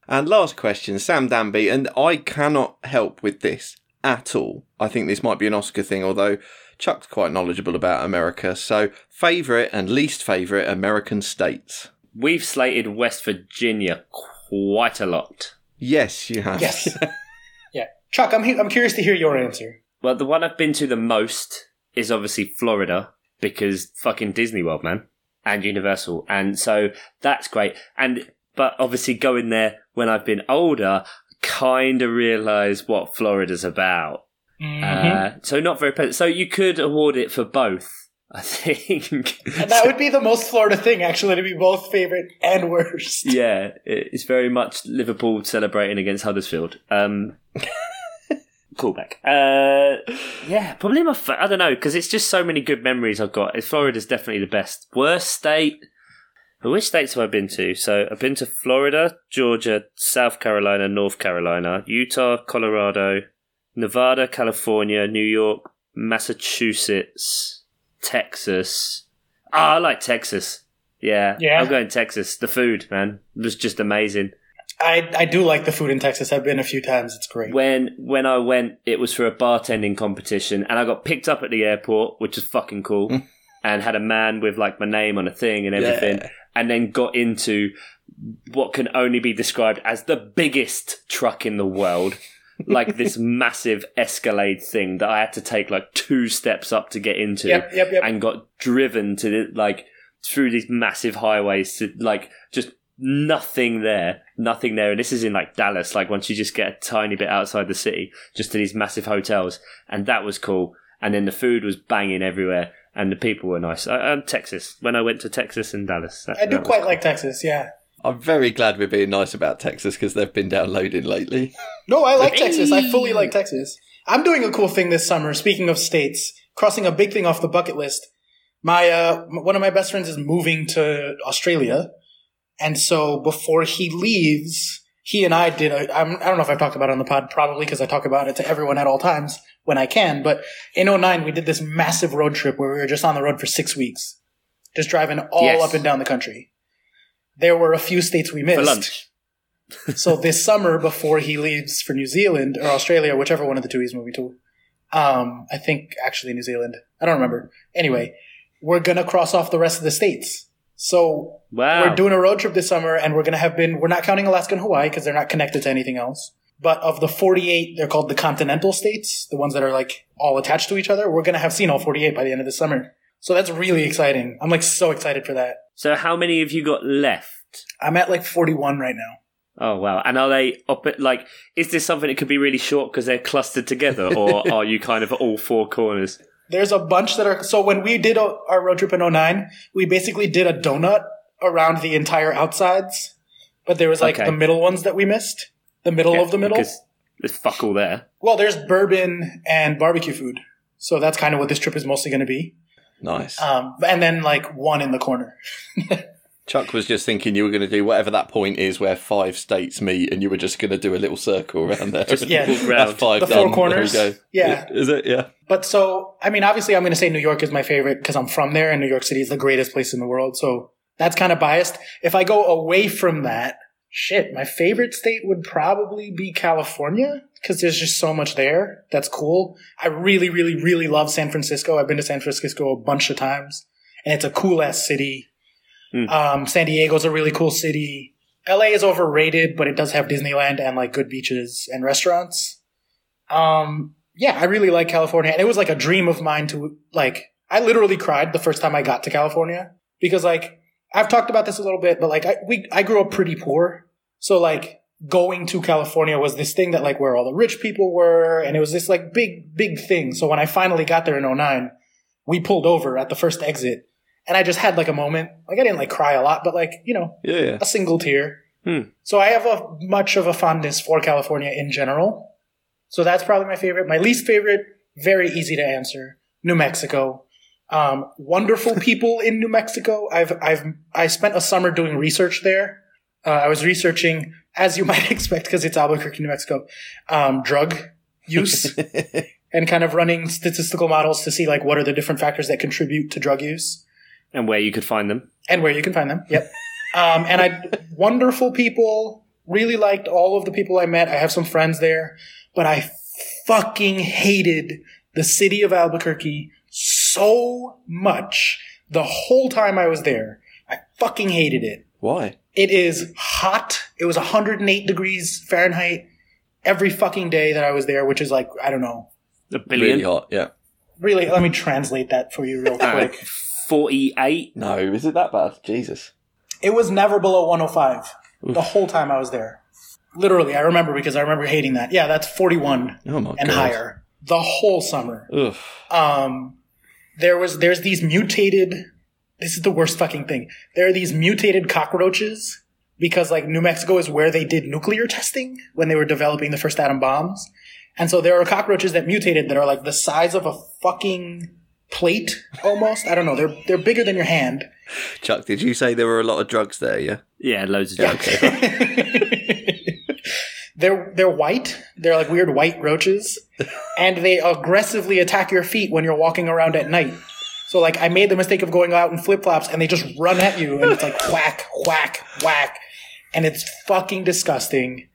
And last question, Sam Danby, and I cannot help with this at all. I think this might be an Oscar thing, although Chuck's quite knowledgeable about America. So, favourite and least favourite American states? We've slated West Virginia quite a lot. Yes, you have. Yes. [laughs] yeah, Chuck, I'm he- I'm curious to hear your answer. Well, the one I've been to the most is obviously Florida because fucking Disney World, man, and Universal, and so that's great. And but obviously going there when I've been older, kind of realise what Florida's about. Mm-hmm. Uh, so not very pleasant. So you could award it for both, [laughs] I think. and that would be the most Florida thing, actually, to be both favorite and worst. yeah, it's very much Liverpool celebrating against Huddersfield. Um, [laughs] callback. Uh, yeah, probably my. Fa- I don't know because it's just so many good memories I've got. Florida's definitely the best. Worst state. But which states have I been to? So I've been to Florida, Georgia, South Carolina, North Carolina, Utah, Colorado, Nevada, California, New York, Massachusetts, Texas. Ah, I like Texas. Yeah, Yeah? I'm going Texas. The food, man, was just amazing. I I do like the food in Texas. I've been a few times. It's great. When when I went, it was for a bartending competition, and I got picked up at the airport, which is fucking cool, and had a man with like my name on a thing and everything, Yeah. and then got into what can only be described as the biggest truck in the world. Like this [laughs] massive Escalade thing that I had to take like two steps up to get into, Yep, yep, yep. and got driven to the, like through these massive highways to like just nothing there, nothing there. And this is in like Dallas, like once you just get a tiny bit outside the city, just to these massive hotels, and that was cool. And then the food was banging everywhere, and the people were nice. I, um, Texas, when I went to Texas and Dallas, that- I do quite cool. like Texas. Yeah. I'm very glad we're being nice about Texas because they've been downloading lately. No, I like Texas. I fully like Texas. I'm doing a cool thing this summer. Speaking of states, crossing a big thing off the bucket list. My uh, one of my best friends is moving to Australia, and so before he leaves, he and I did. A, I'm, I don't know if I've talked about it on the pod, probably because I talk about it to everyone at all times when I can. But in 09, we did this massive road trip where we were just on the road for six weeks, just driving all Yes. up and down the country. There were a few states we missed for lunch. [laughs] so this summer, before he leaves for New Zealand or Australia, whichever one of the two he's moving to, um, I think actually New Zealand. I don't remember. Anyway, we're gonna cross off the rest of the states. So Wow, we're doing a road trip this summer, and we're gonna have been. We're not counting Alaska and Hawaii because they're not connected to anything else. But of the 48, they're called the continental states, the ones that are like all attached to each other. We're gonna have seen all 48 by the end of the summer. So that's really exciting. I'm like so excited for that. So how many have you got left? I'm at like 41 right now. Oh wow! And are they up at like? Is this something that could be really short because they're clustered together, or [laughs] are you kind of at all four corners? There's a bunch that are so when we did our road trip in 09, we basically did a donut around the entire outsides, but there was like Okay. the middle ones that we missed, the middle of the middle. There's fuck all there. Well, there's bourbon and barbecue food, so that's kind of what this trip is mostly going to be. Nice. Um, and then like one in the corner. Chuck was just thinking you were going to do whatever that point is where five states meet, and you were just going to do a little circle around there. Just Yeah. That's around. five The four There we corners. go. Yeah. Is it? Yeah. But so, I mean, obviously, I'm going to say New York is my favorite because I'm from there, and New York City is the greatest place in the world. So that's kind of biased. If I go away from that, shit, my favorite state would probably be California because there's just so much there that's cool. I really, really, really love San Francisco. I've been to San Francisco a bunch of times, and it's a cool ass city. Hmm. Um, San Diego's a really cool city. LA is overrated, but it does have Disneyland and like good beaches and restaurants. Um, yeah, I really like California, and it was like a dream of mine to like. I literally cried the first time I got to California because like I've talked about this a little bit, but like I we I grew up pretty poor, so like going to California was this thing that like where all the rich people were, and it was this like big big thing. So when I finally got there in 09, we pulled over at the first exit, and I just had like a moment. Like I didn't like cry a lot, but like you know Yeah. Yeah. a single tear. Hmm. So I have a much of a fondness for California in general. So that's probably my favorite. My least favorite, very easy to answer, New Mexico. Um, wonderful [laughs] people in New Mexico. I've I've I spent a summer doing research there. Uh, I was researching, as you [laughs] might expect, because it's Albuquerque, New Mexico, um, drug use [laughs] and kind of running statistical models to see like what are the different factors that contribute to drug use And where you could find them. and where you can find them. Yep. Um, and I, [laughs] wonderful people, really liked all of the people I met. I have some friends there, but I fucking hated the city of Albuquerque so much the whole time I was there. I fucking hated it. Why? It is hot. It was 108 degrees Fahrenheit every fucking day that I was there, which is like, I don't know. A billion. Really hot. Yeah. Really, let me translate that for you real quick. Forty-eight. No, is it that bad? Jesus. It was never below 105 the whole time I was there. Literally, I remember because I remember hating that. Yeah, that's 41 Oh and god. higher the whole summer. Ugh. Um, there was there's these mutated. This is the worst fucking thing. There are these mutated cockroaches because like New Mexico is where they did nuclear testing when they were developing the first atom bombs, and so there are cockroaches that mutated that are like the size of a fucking plate almost. I don't know. They're they're bigger than your hand. Chuck, did you say there were a lot of drugs there? Yeah. Yeah, loads of jokes. [laughs] they're they're white. They're like weird white roaches, and they aggressively attack your feet when you're walking around at night. So like I made the mistake of going out in flip flops and they just run at you and it's like [laughs] whack, whack, whack. And it's fucking disgusting.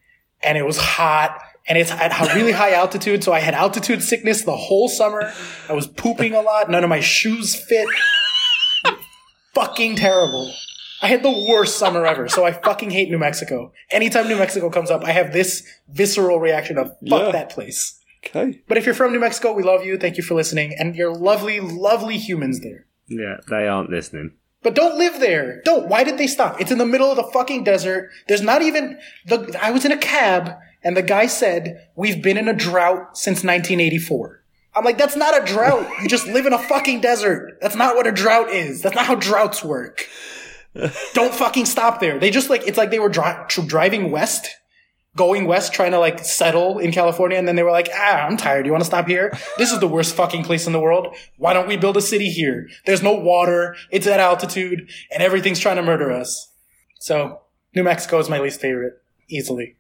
And it was hot and it's at a really high [laughs] altitude. So I had altitude sickness the whole summer. I was pooping a lot. None of my shoes fit. fucking terrible. I had the worst summer ever. So I fucking hate New Mexico. Anytime New Mexico comes up, I have this visceral reaction of fuck Yeah. that place. Okay. But if you're from New Mexico, we love you. Thank you for listening. And you're lovely, lovely humans there. Yeah, they aren't listening. But don't live there. Don't. Why did they stop? It's in the middle of the fucking desert. There's not even the I was in a cab and the guy said, "We've been in a drought since 1984." I'm like, "That's not a drought. [laughs] You just live in a fucking desert. That's not what a drought is. That's not how droughts work." [laughs] don't fucking stop there. They just like it's like they were dri- tr- driving west going west trying to like settle in California and then they were like, ah, I'm tired. You want to stop here? This is the worst fucking place in the world. Why don't we build a city here? There's no water. It's at altitude and everything's trying to murder us. So New Mexico is my least favorite easily.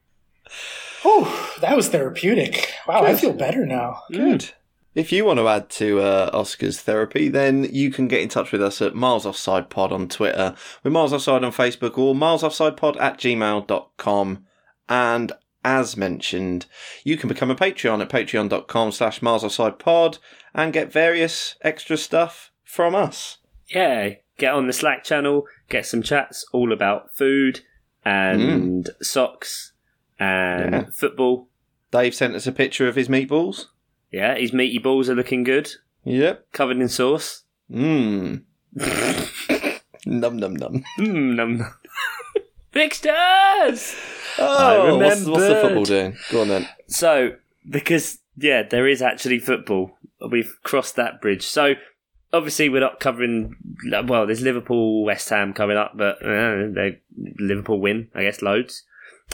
Oh, that was therapeutic. Wow, I feel better now. Good. If you want to add to uh, Oscar's therapy, then you can get in touch with us at Miles Offside Pod on Twitter, with Miles Offside on Facebook, or milesoffsidepod at gmail.com. And as mentioned, you can become a Patreon at patreon.com slash Miles Pod and get various extra stuff from us. Yeah, get on the Slack channel, get some chats all about food and mm. socks and Yeah. football. Dave sent us a picture of his meatballs. Yeah, his meaty balls are looking good, Yep. covered in sauce. Mmm. [laughs] num num num. Mmm, num. Fixtures! Oh, what's, what's the football doing? Go on then. So, because, yeah, there is actually football. We've crossed that bridge. So, obviously, we're not covering. Well, there's Liverpool, West Ham coming up, but uh, they Liverpool win, I guess, loads.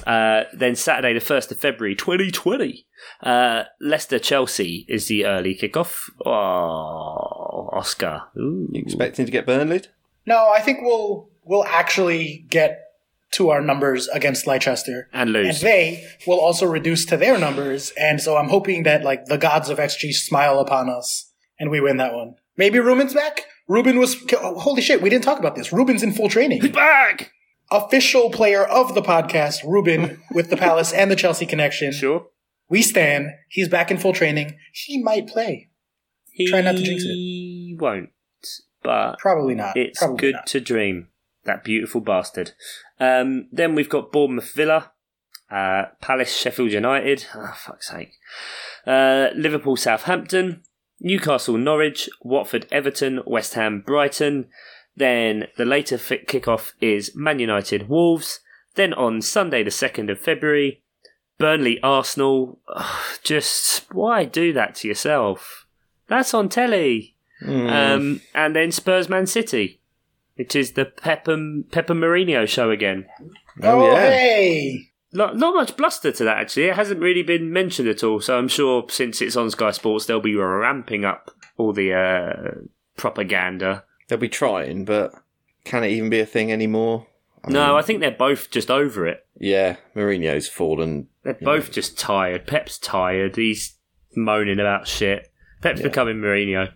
Uh, then Saturday, the 1st of February 2020, uh, Leicester Chelsea is the early kickoff. Oh, Oscar. Ooh. You expecting to get Burnley? No, I think we'll we'll actually get to our numbers against Leicester. And lose. and they will also reduce to their numbers. And so I'm hoping that like the gods of XG smile upon us and we win that one. Maybe Ruben's back. Ruben was oh, holy shit. We didn't talk about this. Ruben's in full training. He's back! Official player of the podcast, Ruben [laughs] with the Palace and the Chelsea connection. Sure. We stand. He's back in full training. He might play. He Try not to jinx it. He won't, but Probably not. It's Probably good not. to dream. That beautiful bastard. Um, then we've got Bournemouth Villa, uh, Palace Sheffield United. Oh, fuck's sake. Uh, Liverpool Southampton, Newcastle Norwich, Watford Everton, West Ham Brighton. Then the later fit kickoff is Man United Wolves. Then on Sunday, the 2nd of February, Burnley Arsenal. Ugh, just why do that to yourself? That's on telly. Hmm. Um, and then Spurs Man City, which is the Pepper, Pepper Mourinho show again. Oh, Oh, yeah. hey. Not, not much bluster to that, actually. It hasn't really been mentioned at all. So I'm sure since it's on Sky Sports, they'll be ramping up all the uh, propaganda. They'll be trying, but can it even be a thing anymore? I no, mean, I think they're both just over it. yeah, Mourinho's fallen. They're both just tired. Pep's tired. He's moaning about shit. Pep's becoming Mourinho.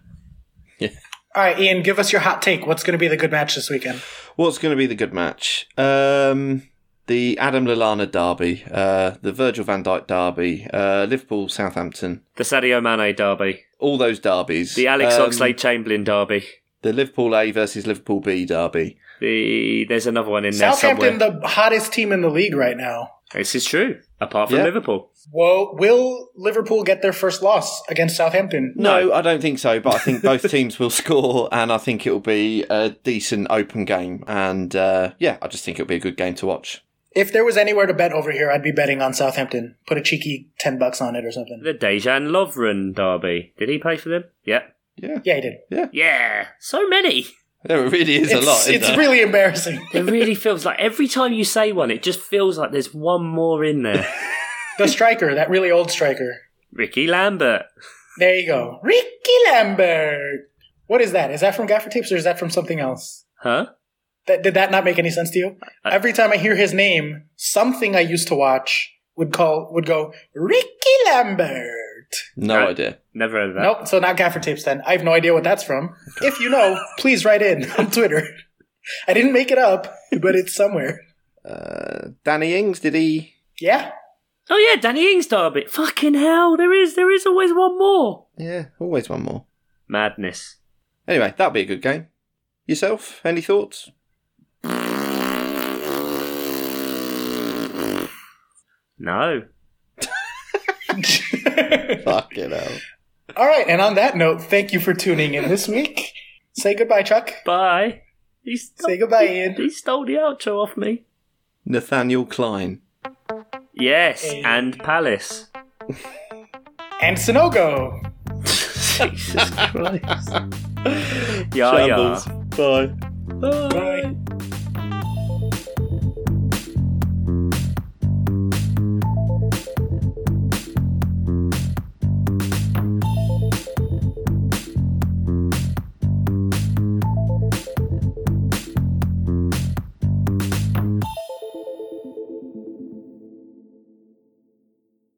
[laughs] All right, Ian, give us your hot take. What's going to be the good match this weekend? What's going to be the good match? Um, the Adam Lallana derby, uh, the Virgil van Dijk derby, uh, Liverpool Southampton, The Sadio Mane derby. all those derbies. The Alex Um, Oxlade Chamberlain derby. the Liverpool A versus Liverpool B derby. The There's another one in there Southampton, somewhere. the hottest team in the league right now. This is true, apart from Yeah. Liverpool. Well, will Liverpool get their first loss against Southampton? No, I don't think so. But I think both [laughs] teams will score, and I think it will be a decent open game. And uh, yeah, I just think it'll be a good game to watch. If there was anywhere to bet over here, I'd be betting on Southampton. Put a cheeky ten bucks on it or something. The Dejan Lovren derby. Did he play for them? Yeah. Yeah, Yeah, he did. Yeah. Yeah. So many. [laughs] there really is a lot. Isn't it's there? really embarrassing. It really feels like every time you say one, it just feels like there's one more in there. [laughs] the striker, that really old striker. Rickie Lambert. There you go, Rickie Lambert. What is that? Is that from Gaffer Tapes or is that from something else? Huh? That, did that not make any sense to you? I- Every time I hear his name, something I used to watch would call would go Rickie Lambert. No Right. idea. Never heard of that. Nope, so not gaffer tapes then. I have no idea what that's from. If you know, please write in [laughs] on Twitter. I didn't make it up, but it's somewhere. Uh, Danny Ings, did he? Yeah. Oh yeah, Danny Ings derby. Fucking hell, there is there is always one more. Yeah, always one more. Madness. Anyway, that'll be a good game. Yourself? Any thoughts? No. [laughs] [laughs] Fucking hell. All right, and on that note, thank you for tuning in this week. Say goodbye, Chuck. Bye. He stole, Say goodbye, Ian. He stole the outro off me. Nathaniel Clyne. Yes, Hey. and Palace. And Sonogo. [laughs] Jesus Christ. [laughs] yeah, yeah. Bye. Bye. Bye.